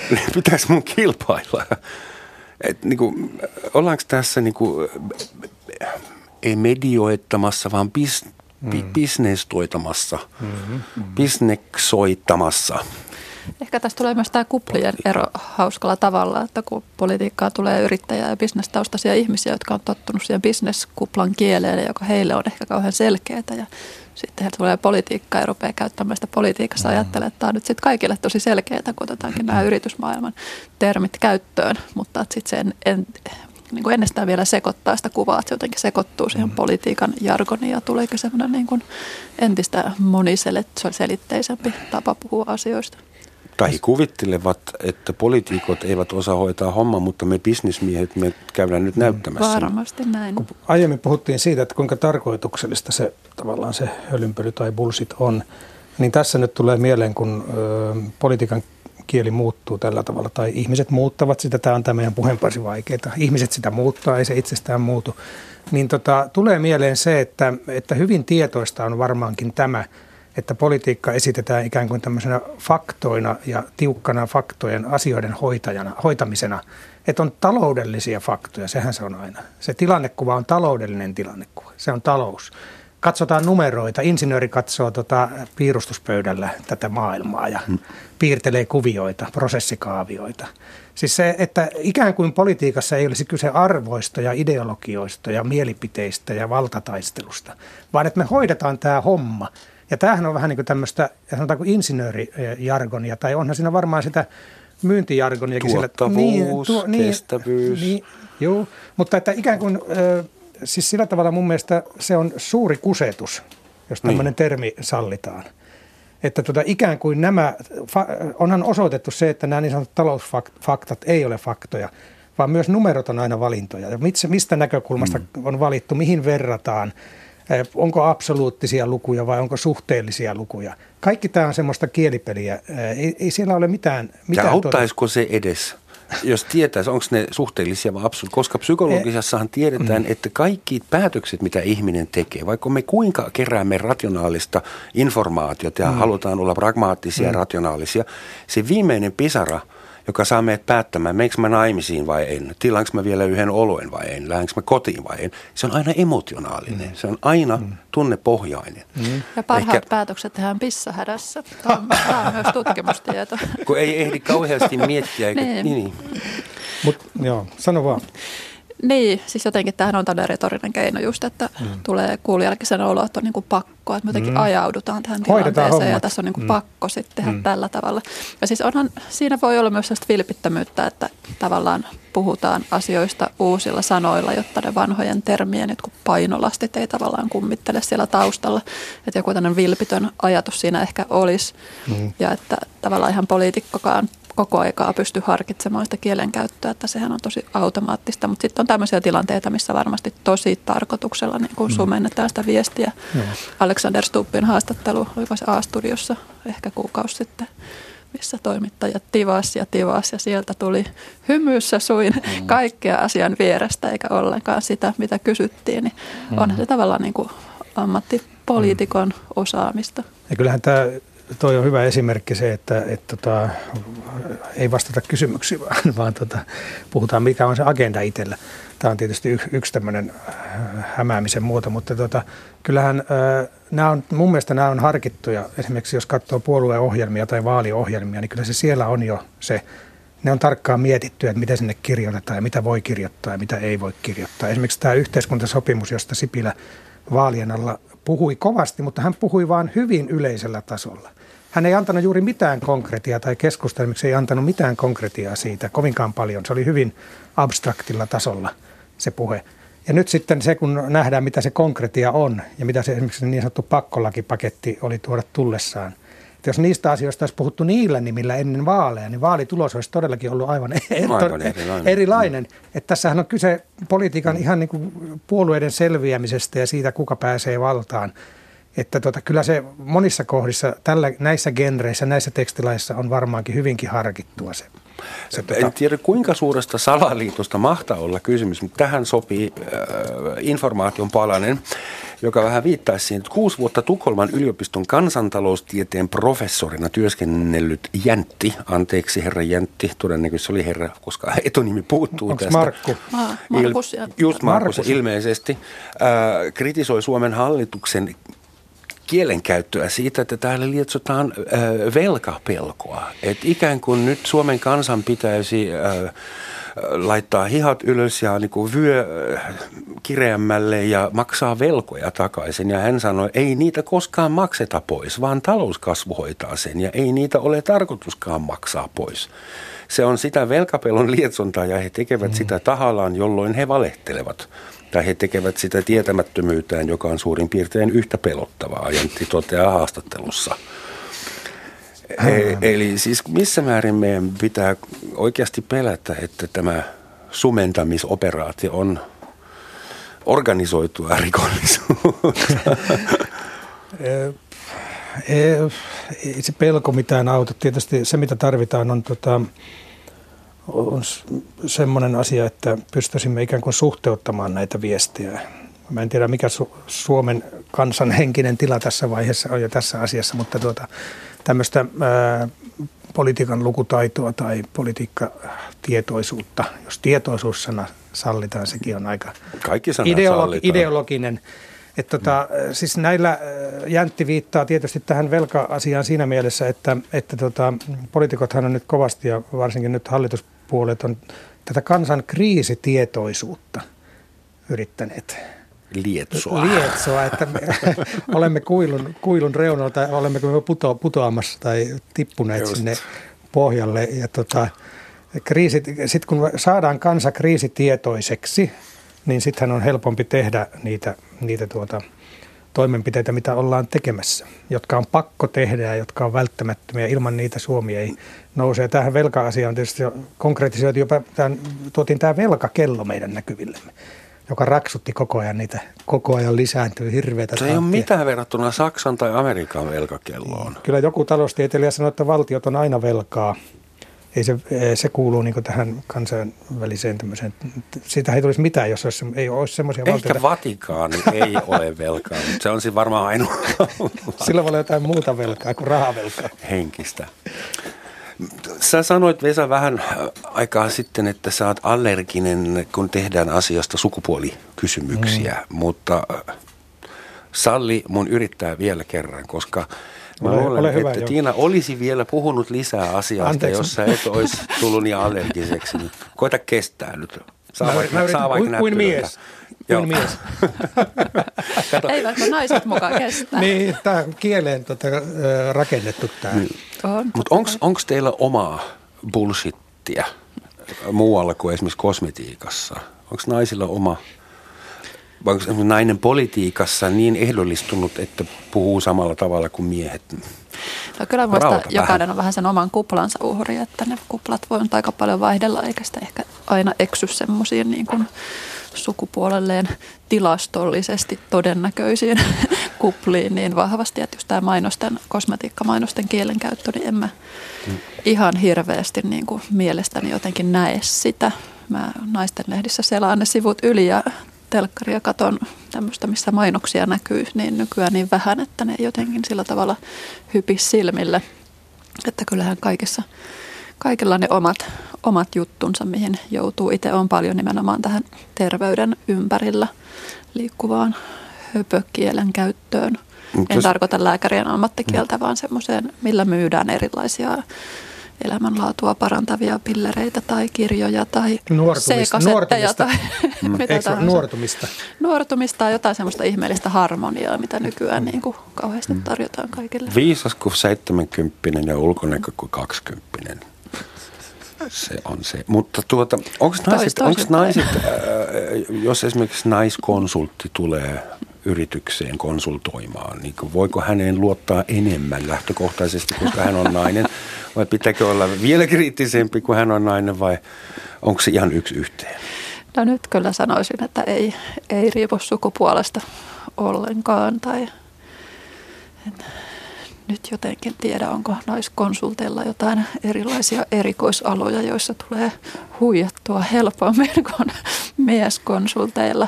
[LAUGHS] Pitäisi mun kilpailla. Et, niin kuin, ollaanko tässä niin kuin, ei medioittamassa, vaan bis, mm. bisnestoitamassa, mm-hmm. bisneksoittamassa – Ehkä tästä tulee myös tämä kuplien ero hauskalla tavalla, että kun politiikkaa tulee yrittäjä- ja bisnestaustaisia ihmisiä, jotka on tottunut siihen bisneskuplan kieleen, joka heille on ehkä kauhean selkeää ja sitten heiltä tulee politiikkaa ja rupeaa käyttämään sitä politiikassa ja ajattelee, että tämä on nyt sitten kaikille tosi selkeää, kun otetaankin nämä yritysmaailman termit käyttöön, mutta sitten se en, en, niin kuin ennestään vielä sekoittaa sitä kuvaa, että se jotenkin sekoittuu siihen mm. politiikan jargoniin ja tuleekin semmoinen niin kuin entistä moniselitteisempi tapa puhua asioista tai kuvittelevat, että poliitikot eivät osaa hoitaa hommaa, mutta me bisnismiehet, me käydään nyt näyttämässä. Varmasti näin. Kun aiemmin puhuttiin siitä, että kuinka tarkoituksellista se tavallaan se hölynpöly tai bullshit on, niin tässä nyt tulee mieleen, kun ö, politiikan kieli muuttuu tällä tavalla, tai ihmiset muuttavat sitä, tämä on tämä meidän puheenparsi vaikeaa, ihmiset sitä muuttaa, ei se itsestään muutu, niin tota, tulee mieleen se, että, että hyvin tietoista on varmaankin tämä, että politiikka esitetään ikään kuin tämmöisenä faktoina ja tiukkana faktojen asioiden hoitajana, hoitamisena. Että on taloudellisia faktoja, sehän se on aina. Se tilannekuva on taloudellinen tilannekuva, se on talous. Katsotaan numeroita, insinööri katsoo tota piirustuspöydällä tätä maailmaa ja hmm. piirtelee kuvioita, prosessikaavioita. Siis se, että ikään kuin politiikassa ei olisi kyse arvoista ja ideologioista ja mielipiteistä ja valtataistelusta, vaan että me hoidetaan tämä homma – ja tämähän on vähän niin kuin tämmöistä, sanotaanko insinöörijargonia, tai onhan siinä varmaan sitä myyntijargoniakin. Tuottavuus, niin, tuo, niin, kestävyys. Niin, joo, mutta että ikään kuin, siis sillä tavalla mun mielestä se on suuri kusetus, jos tämmöinen niin. termi sallitaan. Että tota, ikään kuin nämä, onhan osoitettu se, että nämä niin sanotut talousfaktat ei ole faktoja, vaan myös numerot on aina valintoja. Ja mistä näkökulmasta mm. on valittu, mihin verrataan – onko absoluuttisia lukuja vai onko suhteellisia lukuja. Kaikki tämä on semmoista kielipeliä. Ei, ei siellä ole mitään... mitään ja auttaisiko se edes, jos tietäisi, onko ne suhteellisia vai absoluuttisia? Koska psykologisessahan tiedetään, mm. että kaikki päätökset, mitä ihminen tekee, vaikka me kuinka keräämme rationaalista informaatiota ja mm. halutaan olla pragmaattisia ja mm. rationaalisia, se viimeinen pisara – joka saa meidät päättämään, meneekö mä naimisiin vai en, tilaanko mä vielä yhden oluen vai en, lähdenkö mä kotiin vai en. Se on aina emotionaalinen, mm. se on aina mm. tunnepohjainen. Mm. Ja parhaat Ehkä, päätökset tehdään pissahädässä. Tämä on, tämä on myös tutkimustieto. [LAUGHS] Kun ei ehdi kauheasti miettiä. Eikä, niin. niin. Mut, joo, sano vaan. Niin, siis jotenkin tämähän on tämmöinen retorinen keino just, että mm. tulee kuulijallekin sen olo, että on niin kuin pakko, että me jotenkin mm. ajaudutaan tähän tilanteeseen ja tässä on niin kuin mm. pakko sitten tehdä mm. tällä tavalla. Ja siis onhan, siinä voi olla myös sellaista vilpittömyyttä, että tavallaan puhutaan asioista uusilla sanoilla, jotta ne vanhojen termien jotkut painolastit ei tavallaan kummittele siellä taustalla. Että joku tämmöinen vilpitön ajatus siinä ehkä olisi mm. ja että tavallaan ihan poliitikkokaan koko aikaa pysty harkitsemaan sitä kielenkäyttöä, että sehän on tosi automaattista, mutta sitten on tämmöisiä tilanteita, missä varmasti tosi tarkoituksella niin kun mm. sumennetaan sitä viestiä. Mm. Alexander Stubbin haastattelu, oliko se A-studiossa ehkä kuukausi sitten, missä toimittajat tivas ja tivas ja sieltä tuli hymyssä suin mm. kaikkea asian vierestä eikä ollenkaan sitä, mitä kysyttiin, niin mm. onhan se tavallaan niin kuin ammattipoliitikon mm. osaamista. Ja kyllähän tämä toi on hyvä esimerkki se, että, että tota, ei vastata kysymyksiin, [LAUGHS] vaan, vaan tota, puhutaan mikä on se agenda itsellä. Tämä on tietysti y, yksi tämmöinen äh, hämäämisen muoto, mutta tota, kyllähän äh, nämä on, mun mielestä nämä on harkittuja. Esimerkiksi jos katsoo puolueohjelmia tai vaaliohjelmia, niin kyllä se siellä on jo se ne on tarkkaan mietitty, että mitä sinne kirjoitetaan ja mitä voi kirjoittaa ja mitä ei voi kirjoittaa. Esimerkiksi tämä yhteiskuntasopimus, josta Sipilä vaalien alla puhui kovasti, mutta hän puhui vain hyvin yleisellä tasolla. Hän ei antanut juuri mitään konkretiaa tai keskustelmiksi ei antanut mitään konkretiaa siitä kovinkaan paljon. Se oli hyvin abstraktilla tasolla se puhe. Ja nyt sitten se, kun nähdään, mitä se konkretia on ja mitä se esimerkiksi niin sanottu pakkolakipaketti oli tuoda tullessaan, että jos niistä asioista olisi puhuttu niillä nimillä ennen vaaleja, niin vaalitulos olisi todellakin ollut aivan, [LAUGHS] aivan erilainen. erilainen. Että tässähän on kyse politiikan ihan niin kuin puolueiden selviämisestä ja siitä, kuka pääsee valtaan. Että tota, kyllä se monissa kohdissa, tällä, näissä genreissä, näissä tekstilaissa on varmaankin hyvinkin harkittua se. se tota... En tiedä kuinka suuresta salaliitosta mahtaa olla kysymys, mutta tähän sopii äh, informaation palanen joka vähän viittaisi siihen, että kuusi vuotta Tukholman yliopiston kansantaloustieteen professorina työskennellyt Jäntti, anteeksi herra Jäntti, todennäköisesti oli herra, koska etunimi puuttuu Onks tästä. Markku? Ma- Markus. Il, just Markus, Markus. ilmeisesti, äh, kritisoi Suomen hallituksen kielenkäyttöä siitä, että täällä lietsotaan äh, velkapelkoa. Että ikään kuin nyt Suomen kansan pitäisi äh, laittaa hihat ylös ja niin kuin vyö kireämmälle ja maksaa velkoja takaisin. Ja hän sanoi, ei niitä koskaan makseta pois, vaan talouskasvu hoitaa sen ja ei niitä ole tarkoituskaan maksaa pois. Se on sitä velkapelon lietsontaa ja he tekevät mm. sitä tahallaan, jolloin he valehtelevat. Tai he tekevät sitä tietämättömyytään, joka on suurin piirtein yhtä pelottavaa, Ajantti toteaa haastattelussa. E- eli siis missä määrin meidän pitää oikeasti pelätä, että tämä sumentamisoperaatio on organisoitua rikollisuutta? [LAUGHS] Ei se pelko mitään auta. Tietysti se, mitä tarvitaan, on, tota, on semmoinen asia, että pystyisimme ikään kuin suhteuttamaan näitä viestejä. Mä en tiedä, mikä Su- Suomen kansan henkinen tila tässä vaiheessa on jo tässä asiassa, mutta tuota, tämmöistä ää, politiikan lukutaitoa tai politiikkatietoisuutta, jos tietoisuussana sallitaan, sekin on aika Kaikki ideologi- ideologinen. Että tota, mm. siis näillä Jäntti viittaa tietysti tähän velka-asiaan siinä mielessä, että, että tota, poliitikothan on nyt kovasti ja varsinkin nyt hallituspuolet on tätä kansan kriisitietoisuutta yrittäneet lietsoa. Lietsoa, että me [LAUGHS] olemme kuilun, kuilun reunalla tai olemmeko me puto, putoamassa tai tippuneet Just. sinne pohjalle. Ja tota, sitten kun saadaan kansa kriisitietoiseksi, niin sittenhän on helpompi tehdä niitä, niitä tuota, toimenpiteitä, mitä ollaan tekemässä, jotka on pakko tehdä ja jotka on välttämättömiä. Ilman niitä Suomi ei nouse. Ja tähän velka-asiaan tietysti konkreettisoitu jopa, tämän, tuotiin tämä velkakello meidän näkyvillemme joka raksutti koko ajan niitä, koko ajan lisääntyy hirveätä. Se ei ole mitään verrattuna Saksan tai Amerikan velkakelloon. Kyllä joku taloustieteilijä sanoi, että valtiot on aina velkaa. Ei se, se kuuluu niin tähän kansainväliseen tämmöiseen, siitä ei tulisi mitään, jos olisi, ei olisi semmoisia Ehkä valtioita. Vatikaani ei [LAUGHS] ole velkaa, mutta se on siis varmaan ainoa. Sillä voi olla jotain muuta velkaa kuin rahavelkaa. Henkistä. Sä sanoit Vesa vähän äh, aikaa sitten, että sä oot allerginen, kun tehdään asiasta sukupuolikysymyksiä, mm. mutta äh, salli mun yrittää vielä kerran, koska Mä ole, luulen, ole hyvä, että jo. Tiina olisi vielä puhunut lisää asiasta, Anteeksi. jos sä et olisi tullut niin allergiseksi. Koita kestää nyt. Saa mä, vaikka, mä yritän, saa vaikka kuin, kuin mies. Kuin mies. [LAUGHS] Eivätkö naiset mukaan kestää? niin, tämä on kieleen tota, rakennettu tämä. Niin. On, Mutta onko teillä omaa bullshittia muualla kuin esimerkiksi kosmetiikassa? Onko naisilla oma, nainen politiikassa niin ehdollistunut, että puhuu samalla tavalla kuin miehet? No kyllä minusta jokainen on vähän sen oman kuplansa uhri, että ne kuplat voi aika paljon vaihdella, eikä sitä ehkä aina eksy semmoisiin niin kuin sukupuolelleen tilastollisesti todennäköisiin [LAUGHS] kupliin niin vahvasti, että just tämä mainosten, kosmetiikkamainosten kielenkäyttö, niin en mä mm. ihan hirveästi niin kuin mielestäni jotenkin näe sitä. Mä naisten lehdissä selaan ne sivut yli ja telkkaria katon tämmöistä, missä mainoksia näkyy, niin nykyään niin vähän, että ne jotenkin sillä tavalla hypi silmille. Että kyllähän kaikessa, kaikilla ne omat, omat juttunsa, mihin joutuu. Itse on paljon nimenomaan tähän terveyden ympärillä liikkuvaan höpökielen käyttöön. En tarkoita lääkärien ammattikieltä, mm. vaan semmoiseen, millä myydään erilaisia elämänlaatua parantavia pillereitä tai kirjoja tai nuortumista, nuortumista. tai [LAUGHS] mm. mitä Eikö tahansa. Nuortumista. Nuortumista on jotain semmoista ihmeellistä harmoniaa, mitä nykyään niin kuin kauheasti mm. tarjotaan kaikille. Viisas kuin 70 ja ulkonäkö kuin 20. Se on se. Mutta tuota, onko naiset, onks naiset äh, jos esimerkiksi naiskonsultti tulee yritykseen konsultoimaan, niin voiko häneen luottaa enemmän lähtökohtaisesti, koska hän on nainen, vai pitääkö olla vielä kriittisempi, kuin hän on nainen, vai onko se ihan yksi yhteen? No nyt kyllä sanoisin, että ei, ei riipu sukupuolesta ollenkaan, tai nyt jotenkin tiedä, onko naiskonsulteilla jotain erilaisia erikoisaloja, joissa tulee huijattua helpommin kuin [LAUGHS] mieskonsulteilla.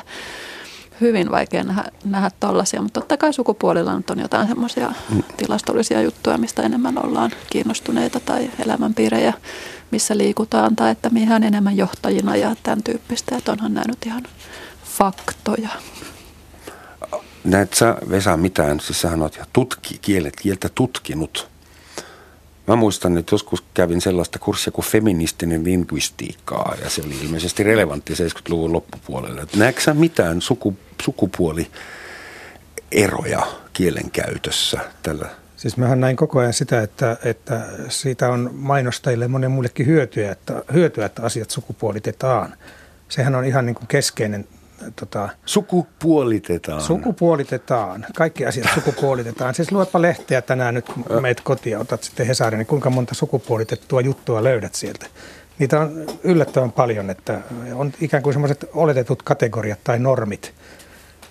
Hyvin vaikea nähdä, nähdä tollaisia, mutta totta kai sukupuolilla nyt on jotain semmoisia mm. tilastollisia juttuja, mistä enemmän ollaan kiinnostuneita tai elämänpiirejä, missä liikutaan tai että mihin enemmän johtajina ja tämän tyyppistä. Että onhan nämä nyt ihan faktoja. Näet sä, Vesa, mitään? Siis sähän oot tutki, kielet, kieltä tutkinut. Mä muistan, että joskus kävin sellaista kurssia kuin feministinen linguistiikkaa ja se oli ilmeisesti relevantti 70-luvun loppupuolelle. Näetkö sä mitään suku, sukupuolieroja kielenkäytössä tällä? Siis mähän näin koko ajan sitä, että, että siitä on mainostajille monen muillekin hyötyä että, hyötyä, että asiat sukupuolitetaan. Sehän on ihan niin kuin keskeinen Tota, sukupuolitetaan. Sukupuolitetaan. Kaikki asiat [LAUGHS] sukupuolitetaan. Siis luepa lehteä tänään nyt, kun meet kotiin otat sitten Hesarin, niin kuinka monta sukupuolitettua juttua löydät sieltä. Niitä on yllättävän paljon, että on ikään kuin semmoiset oletetut kategoriat tai normit,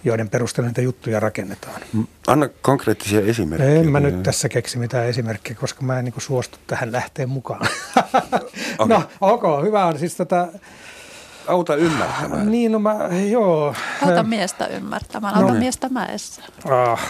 joiden perusteella niitä juttuja rakennetaan. Anna konkreettisia esimerkkejä. En mä nyt tässä keksi mitään esimerkkejä, koska mä en niin suostu tähän lähteen mukaan. [LAUGHS] okay. No, ok, hyvä on. Siis tota, auta ymmärtämään. Niin, no mä, joo. Auta miestä ymmärtämään, auta no. miestä mäessä. Ah.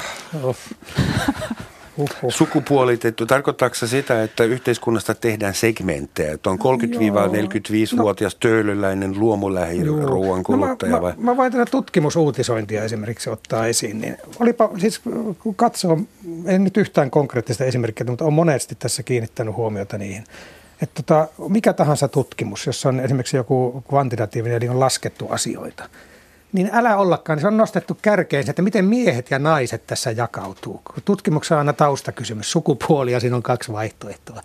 Uhuh. Sukupuolitettu, tarkoittaako se sitä, että yhteiskunnasta tehdään segmenttejä, että on 30-45-vuotias no. töölöläinen luomulähiruuan kuluttaja vai? Mä, mä, mä voin tätä tutkimusuutisointia esimerkiksi ottaa esiin, niin olipa siis kun katsoo, en nyt yhtään konkreettista esimerkkiä, mutta on monesti tässä kiinnittänyt huomiota niihin että tota, mikä tahansa tutkimus, jossa on esimerkiksi joku kvantitatiivinen, eli on laskettu asioita, niin älä ollakaan, se on nostettu kärkeen että miten miehet ja naiset tässä jakautuu. Tutkimuksessa on aina taustakysymys, sukupuoli ja siinä on kaksi vaihtoehtoa,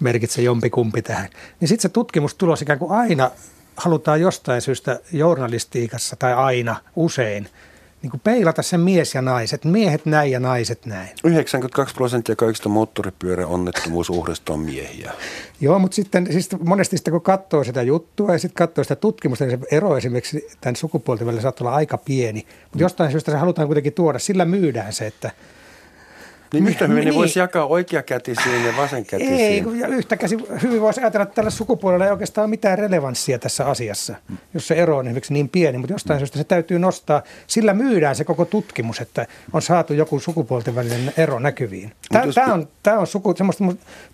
merkitsee jompikumpi tähän. Niin sitten se tutkimustulos ikään kuin aina halutaan jostain syystä journalistiikassa tai aina usein – niin kuin peilata sen mies ja naiset, miehet näin ja naiset näin. 92 prosenttia kaikista moottoripyöräonnettomuusuhrista on miehiä. Joo, mutta sitten siis monesti sitten kun katsoo sitä juttua ja sitten katsoo sitä tutkimusta, niin se ero esimerkiksi tämän sukupuolten välillä saattaa olla aika pieni. Mutta jostain syystä se halutaan kuitenkin tuoda, sillä myydään se, että – niin yhtä hyvin niin, voisi jakaa oikeakätisiin ja vasenkätisiin. Ei, ja yhtä käsi hyvin voisi ajatella, että tällä sukupuolella ei oikeastaan ole mitään relevanssia tässä asiassa, jos se ero on esimerkiksi niin pieni, mutta jostain syystä se täytyy nostaa. Sillä myydään se koko tutkimus, että on saatu joku sukupuolten välinen ero näkyviin. Tämä, jos... tämä on, tämä on suku, semmoista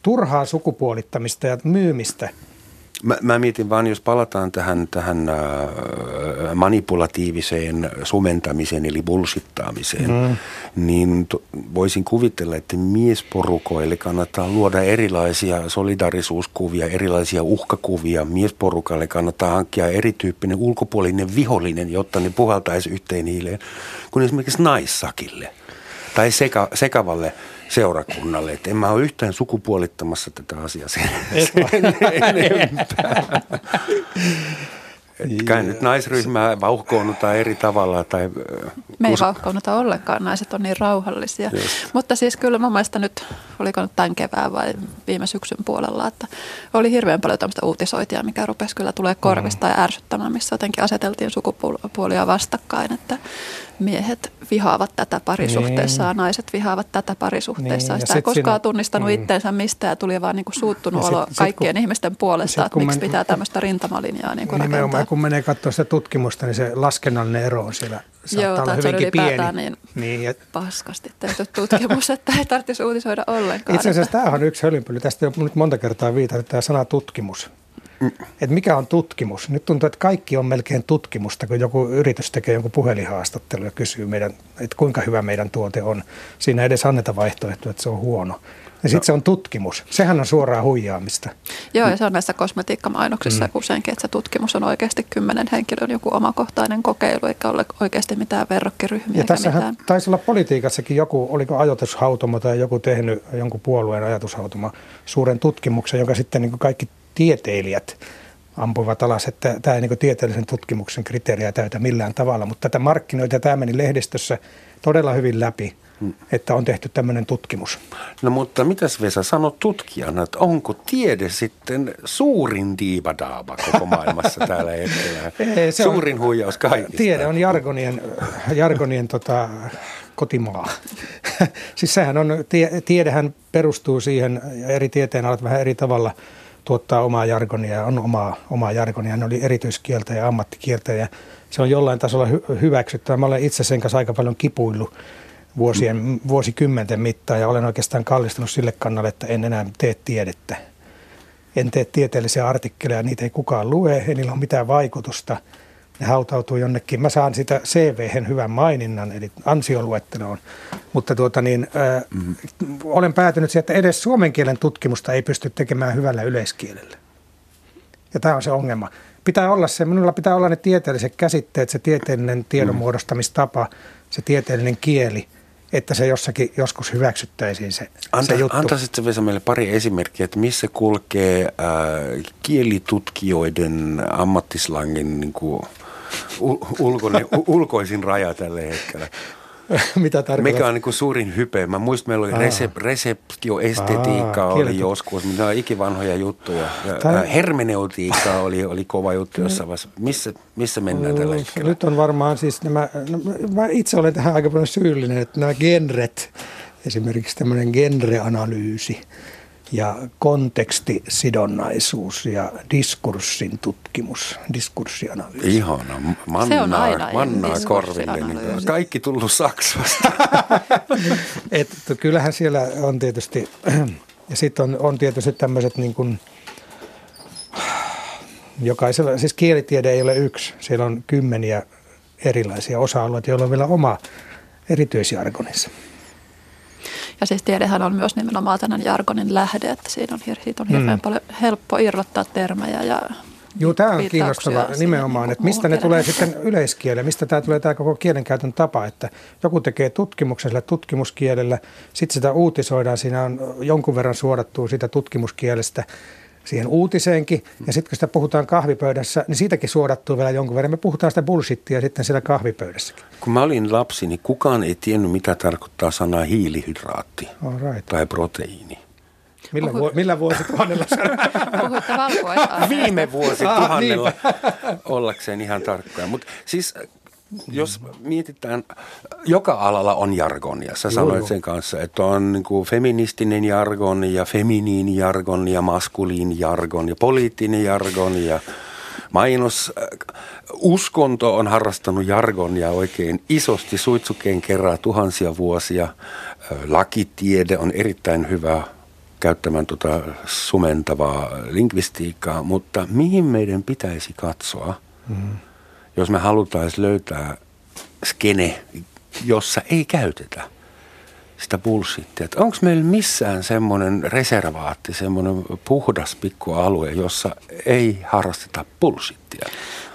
turhaa sukupuolittamista ja myymistä – Mä, mä mietin vaan, jos palataan tähän, tähän äh, manipulatiiviseen sumentamiseen eli bullshittaamiseen, mm. niin to, voisin kuvitella, että miesporukoille kannattaa luoda erilaisia solidarisuuskuvia, erilaisia uhkakuvia. Miesporukalle kannattaa hankkia erityyppinen ulkopuolinen vihollinen, jotta ne puhaltaisi yhteen hiileen, kuin esimerkiksi naissakille tai seka, sekavalle seurakunnalle. Että en mä ole yhtään sukupuolittamassa tätä asiaa sen, [LAUGHS] sen enempää. [LAUGHS] Kai nyt naisryhmää vauhkoonnuta eri tavalla. Tai, Me ei us- vauhkoonnuta ollenkaan, naiset on niin rauhallisia. Just. Mutta siis kyllä mun mielestä nyt, oliko nyt tämän kevään vai viime syksyn puolella, että oli hirveän paljon tämmöistä uutisointia, mikä rupesi kyllä tulee korvista mm. ja ärsyttämään, missä jotenkin aseteltiin sukupuolia vastakkain, että miehet vihaavat tätä parisuhteessa niin. ja naiset vihaavat tätä parisuhteessa. Niin. Sitä ei koskaan siinä, tunnistanut mm. itteensä mistään ja tuli vaan niin kuin suuttunut ja olo sit, kaikkien sit, ihmisten puolesta, sit, että miksi men, pitää tämmöistä rintamalinjaa niin kuin rakentaa. Kun menee katsoa sitä tutkimusta, niin se laskennallinen ero on siellä saattaa Joo, olla hyvinkin pieni. niin, niin ja... paskasti tehty tutkimus, että ei tarvitsisi uutisoida ollenkaan. Itse asiassa tämä on yksi hölynpöly. Tästä on nyt monta kertaa viitattu tämä sana tutkimus. Mm. Että mikä on tutkimus? Nyt tuntuu, että kaikki on melkein tutkimusta, kun joku yritys tekee jonkun puhelinhaastattelu ja kysyy meidän, että kuinka hyvä meidän tuote on. Siinä ei edes anneta vaihtoehtoa, että se on huono. Ja sitten se on tutkimus. Sehän on suoraa huijaamista. Joo, ja se on näissä kosmetiikkamainoksissa mm. useinkin, että se tutkimus on oikeasti kymmenen henkilön joku omakohtainen kokeilu, eikä ole oikeasti mitään verrokkiryhmiä. Ja tässähän taisi olla politiikassakin joku, oliko ajatushautomo tai joku tehnyt jonkun puolueen ajatushautomo suuren tutkimuksen, joka sitten niin kaikki tieteilijät ampuivat alas, että tämä ei niin tieteellisen tutkimuksen kriteeriä täytä millään tavalla. Mutta tätä markkinoita ja tämä meni lehdistössä todella hyvin läpi että on tehty tämmöinen tutkimus. No mutta mitäs Vesa sanot tutkijana, että onko tiede sitten suurin diibadaaba koko maailmassa [LAUGHS] tällä hetkellä? Ei, se suurin on, huijaus kaikista. Tiede on jargonien, jargonien tota, kotimaa. [LAUGHS] siis sehän on, tie, tiedehän perustuu siihen, ja eri tieteenalat vähän eri tavalla tuottaa omaa jargonia ja on omaa, omaa jargonia. Ne oli erityiskieltä ja ammattikieltä ja se on jollain tasolla hy- hyväksyttävä. Mä olen itse sen kanssa aika paljon kipuillut vuosien, vuosikymmenten mittaan ja olen oikeastaan kallistunut sille kannalle, että en enää tee tiedettä. En tee tieteellisiä artikkeleja, niitä ei kukaan lue, ei niillä ole mitään vaikutusta. Ne hautautuu jonnekin. Mä saan sitä cv hyvän maininnan, eli ansioluetteloon. Mutta tuota niin, äh, mm. olen päätynyt siihen, että edes suomen kielen tutkimusta ei pysty tekemään hyvällä yleiskielellä. Ja tämä on se ongelma. Pitää olla se, minulla pitää olla ne tieteelliset käsitteet, se tieteellinen tiedonmuodostamistapa, se tieteellinen kieli – että se jossakin joskus hyväksyttäisiin se, Anta, se juttu. Antaisitko Vesa meille pari esimerkkiä, että missä kulkee äh, kielitutkijoiden ammattislangin niin kuin, ulkoinen, ulkoisin raja tällä hetkellä? [LAUGHS] Mitä tarkoittaa? Mikä on niin kuin suurin hype? Mä muistan, meillä oli resep, reseptioestetiikka Aa, oli joskus, mutta on ikivanhoja juttuja. Tämä... Hermeneutiikka oli, oli kova juttu jossain vaiheessa. Missä, missä mennään tällä hetkellä? Nyt on varmaan siis nämä, no, mä itse olen tähän aika paljon syyllinen, että nämä genret, esimerkiksi tämmöinen genreanalyysi, ja kontekstisidonnaisuus ja diskurssin tutkimus, diskurssianalyysi. Ihana, mannaa, Se on aina mannaa korville. Niin kaikki tullut Saksasta. [LAUGHS] Et, kyllähän siellä on tietysti, [CLEARS THROAT] ja sitten on, on tietysti tämmöiset niin kuin, [SIGHS] jokaisella, siis kielitiede ei ole yksi, siellä on kymmeniä erilaisia osa-alueita, joilla on vielä oma erityisjargoninsa. Ja siis tiedehän on myös nimenomaan tämän jargonin lähde, että siinä on, siitä on hirveän mm. paljon helppo irrottaa termejä ja Joo, tämä on kiinnostava nimenomaan, että mistä ne tulee sitten yleiskielelle, mistä tämä tulee tämä koko kielenkäytön tapa, että joku tekee tutkimuksen sillä tutkimuskielellä, sitten sitä uutisoidaan, siinä on jonkun verran suodattua sitä tutkimuskielestä, siihen uutiseenkin. Ja sitten kun sitä puhutaan kahvipöydässä, niin siitäkin suodattuu vielä jonkun verran. Me puhutaan sitä bullshittia sitten siellä kahvipöydässäkin. Kun mä olin lapsi, niin kukaan ei tiennyt, mitä tarkoittaa sana hiilihydraatti right. tai proteiini. Millä, vu- millä vuosituhannella Puhuitte Viime vuosituhannella ah, niin. ollakseen ihan tarkkoja. Mutta siis jos mietitään, joka alalla on jargonia. Sä sanoit sen kanssa, että on niin kuin feministinen jargon ja feminiini jargon ja maskuliin jargon ja poliittinen jargon ja mainos. Uskonto on harrastanut jargonia oikein isosti suitsukeen kerran tuhansia vuosia. Lakitiede on erittäin hyvä käyttämään tuota sumentavaa lingvistiikkaa, mutta mihin meidän pitäisi katsoa? Mm jos me halutaan löytää skene, jossa ei käytetä sitä bullshittia. Onko meillä missään semmoinen reservaatti, semmoinen puhdas pikkualue, jossa ei harrasteta bullshittia?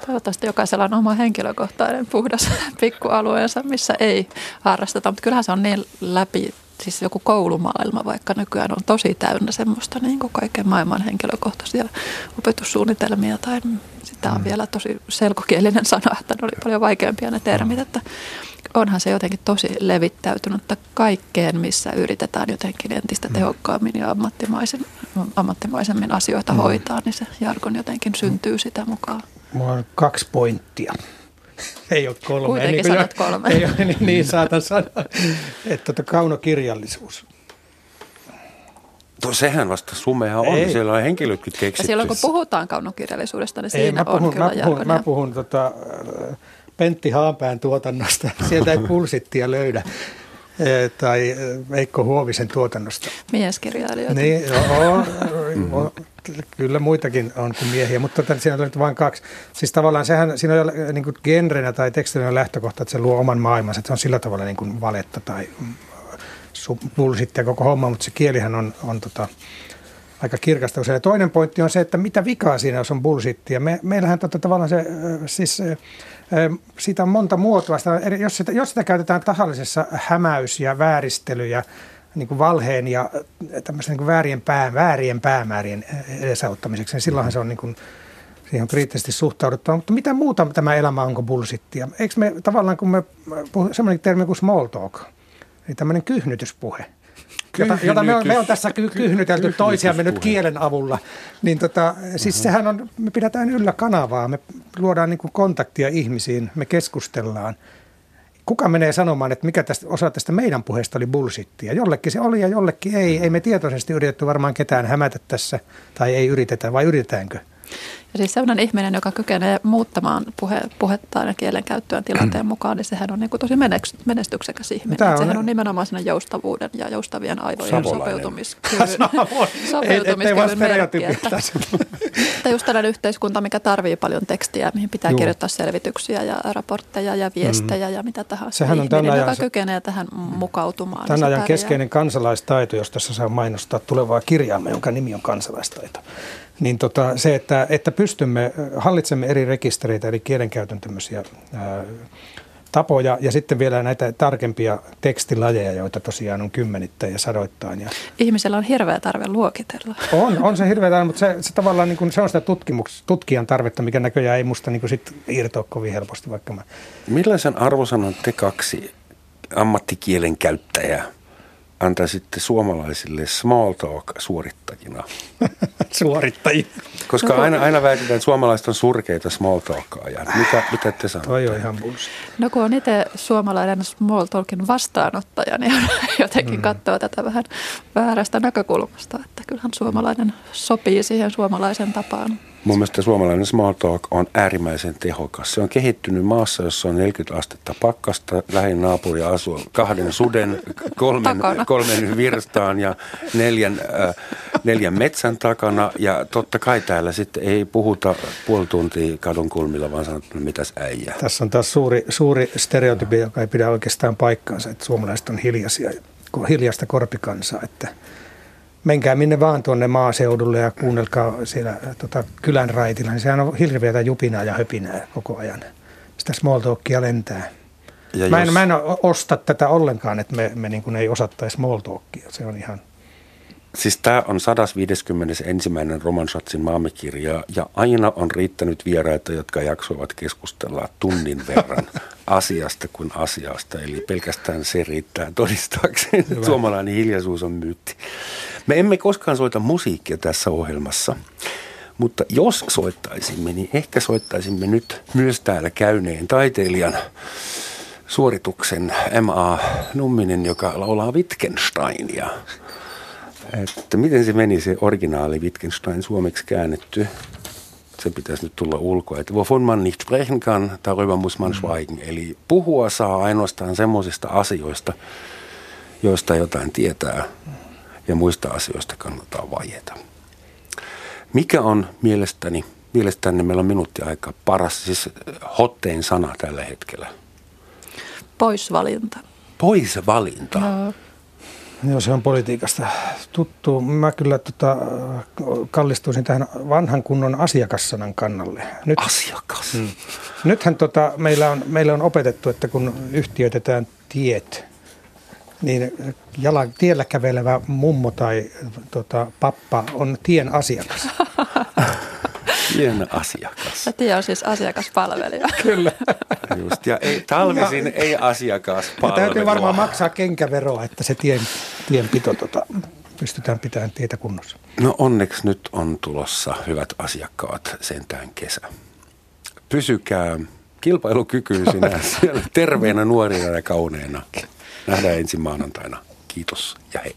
Toivottavasti jokaisella on oma henkilökohtainen puhdas [LAUGHS] pikkualueensa, missä ei harrasteta, mutta kyllähän se on niin läpi siis joku koulumaailma vaikka nykyään on tosi täynnä semmoista niin kuin kaiken maailman henkilökohtaisia opetussuunnitelmia tai sitä on mm. vielä tosi selkokielinen sana, [LAUGHS] että ne oli paljon vaikeampia ne termit, mm. että onhan se jotenkin tosi levittäytynyt kaikkeen, missä yritetään jotenkin entistä mm. tehokkaammin ja ammattimaisen, ammattimaisemmin asioita mm. hoitaa, niin se jargon jotenkin syntyy sitä mukaan. Mulla on kaksi pointtia [LAUGHS] ei ole kolme. Kuitenkin niin sanot kolme. Ei ole, niin, niin saatan sanoa. Että tuota, kaunokirjallisuus. No, sehän vasta sumea on, ei. siellä on henkilötkin keksitty. Ja silloin kun puhutaan kaunokirjallisuudesta, niin siinä ei, mä puhun, on kyllä mä puhun, mä puhun tota, Pentti Haanpään tuotannosta, [LAUGHS] sieltä ei pulsittia löydä. Tai Veikko Huovisen tuotannosta. Mieskirjailijoita. Niin, joo, mm-hmm. on, kyllä muitakin on kuin miehiä, mutta tota, siinä on vain kaksi. Siis tavallaan sehän, siinä on jo niin kuin genrenä tai tekstinä lähtökohta, että se luo oman maailmansa, että se on sillä tavalla niin kuin valetta tai bullshittia koko homma, mutta se kielihän on, on tota, aika kirkasta usein. Ja toinen pointti on se, että mitä vikaa siinä, jos on bullshittia. Me, meillähän tota, tavallaan se, siis siitä on monta muotoa. Sitä, jos, sitä, jos sitä käytetään tahallisessa hämäys- ja vääristely- ja niin kuin valheen ja niin väärien, pää, väärien päämäärien edesauttamiseksi, niin silloinhan se on niin kuin, siihen on kriittisesti suhtauduttava. Mutta mitä muuta tämä elämä onko bullshittia? Eikö me tavallaan, kun me puhumme semmoinen termi kuin small talk, niin tämmöinen kyhnytyspuhe – jota, jota me, on, me on tässä ky- kyhnytelty toisiamme nyt kielen avulla, niin tota, siis uh-huh. sehän on, me pidetään yllä kanavaa, me luodaan niin kuin kontaktia ihmisiin, me keskustellaan. Kuka menee sanomaan, että mikä tästä, osa tästä meidän puheesta oli bullshittia? Jollekin se oli ja jollekin ei. Ei me tietoisesti yritetty varmaan ketään hämätä tässä, tai ei yritetä, vai yritetäänkö? Ja siis sellainen ihminen, joka kykenee muuttamaan puhe, puhettaan ja kielenkäyttöön tilanteen mukaan, niin sehän on niin kuin tosi menestyksekäs ihminen. Tämä on, sehän on nimenomaan siinä joustavuuden ja joustavien aivojen sopeutumiskyvyn, [LAUGHS] sopeutumiskyvyn merkki. Että, [LAUGHS] että just tällainen yhteiskunta, mikä tarvii paljon tekstiä, mihin pitää Juu. kirjoittaa selvityksiä ja raportteja ja viestejä mm. ja mitä tahansa. Sehän on ihminen, joka se, kykenee tähän mukautumaan. Tämän ajan keskeinen kansalaistaito, jos tässä saa mainostaa tulevaa kirjaamme, jonka nimi on kansalaistaito niin tota, se, että, että pystymme, hallitsemme eri rekistereitä, eli kielenkäytön tämmöisiä ää, tapoja ja sitten vielä näitä tarkempia tekstilajeja, joita tosiaan on kymmenittäin ja sadoittain. Ja Ihmisellä on hirveä tarve luokitella. On, on se hirveä tarve, mutta se, se tavallaan niin kuin, se on sitä tutkijan tarvetta, mikä näköjään ei musta niin kuin sit irtoa kovin helposti, vaikka mä... Millaisen arvosanan te kaksi ammattikielen käyttäjää antaisitte suomalaisille small talk suorittajina? [LAUGHS] Suorittajia. Koska no, aina, aina väitetään, että suomalaiset on surkeita small talkaajia. Mitä, mitä te sanotte? Toi on ihan bullshit. No kun on itse suomalainen small talkin vastaanottaja, niin [LAUGHS] jotenkin mm. katsoo tätä vähän väärästä näkökulmasta. Että kyllähän suomalainen sopii siihen suomalaisen tapaan. Mun mielestä suomalainen small talk on äärimmäisen tehokas. Se on kehittynyt maassa, jossa on 40 astetta pakkasta. Lähin naapuri asuu kahden suden, kolmen, kolmen virstaan ja neljän, äh, neljän metsän takana. Ja totta kai täällä sitten ei puhuta puoli tuntia kadun kulmilla, vaan sanotaan, no mitäs äijä. Tässä on taas suuri, suuri stereotypi, joka ei pidä oikeastaan paikkaansa, että suomalaiset on hiljaisia, hiljasta korpikansaa, että – menkää minne vaan tuonne maaseudulle ja kuunnelkaa siellä tota, kylän raitilla, niin sehän on hirveätä jupinaa ja höpinää koko ajan. Sitä small talkia lentää. Ja mä, en, jos... mä en osta tätä ollenkaan, että me, me niin ei osattaisi small talkia. Se on ihan Siis tämä on 151. Roman Schatzin maamekirja ja aina on riittänyt vieraita, jotka jaksoivat keskustella tunnin verran [LAUGHS] asiasta kuin asiasta. Eli pelkästään se riittää todistaakseen, että suomalainen hiljaisuus on myytti. Me emme koskaan soita musiikkia tässä ohjelmassa, mutta jos soittaisimme, niin ehkä soittaisimme nyt myös täällä käyneen taiteilijan suorituksen M.A. Numminen, joka laulaa Wittgensteinia. Että miten se meni se originaali Wittgenstein suomeksi käännetty? Se pitäisi nyt tulla ulkoa. Että wovon man nicht sprechen kann, darüber muss man schweigen. Eli puhua saa ainoastaan semmoisista asioista, joista jotain tietää ja muista asioista kannattaa vaieta. Mikä on mielestäni, mielestäni meillä on minuutti aika paras, siis hottein sana tällä hetkellä? Poisvalinta. Poisvalinta? No. Joo, se on politiikasta tuttu. Mä kyllä tota, kallistuisin tähän vanhan kunnon asiakassanan kannalle. Nyt, Asiakas? Hmm. Nythän tota, meillä, on, meillä on opetettu, että kun yhtiöitetään tiet, niin jala, tiellä kävelevä mummo tai tota, pappa on tien asiakas. [LAUGHS] Tien asiakas. Ja tie on siis asiakaspalvelija. [LAUGHS] Kyllä. Just, ja ei, talvisin ja, ei asiakaspalvelua. täytyy varmaan maksaa kenkäveroa, että se tien, tienpito tota, pystytään pitämään tietä kunnossa. No onneksi nyt on tulossa hyvät asiakkaat sentään kesä. Pysykää kilpailukykyisinä [LAUGHS] siellä terveenä, nuorina ja kauneina. Nähdään ensi maanantaina. Kiitos ja hei.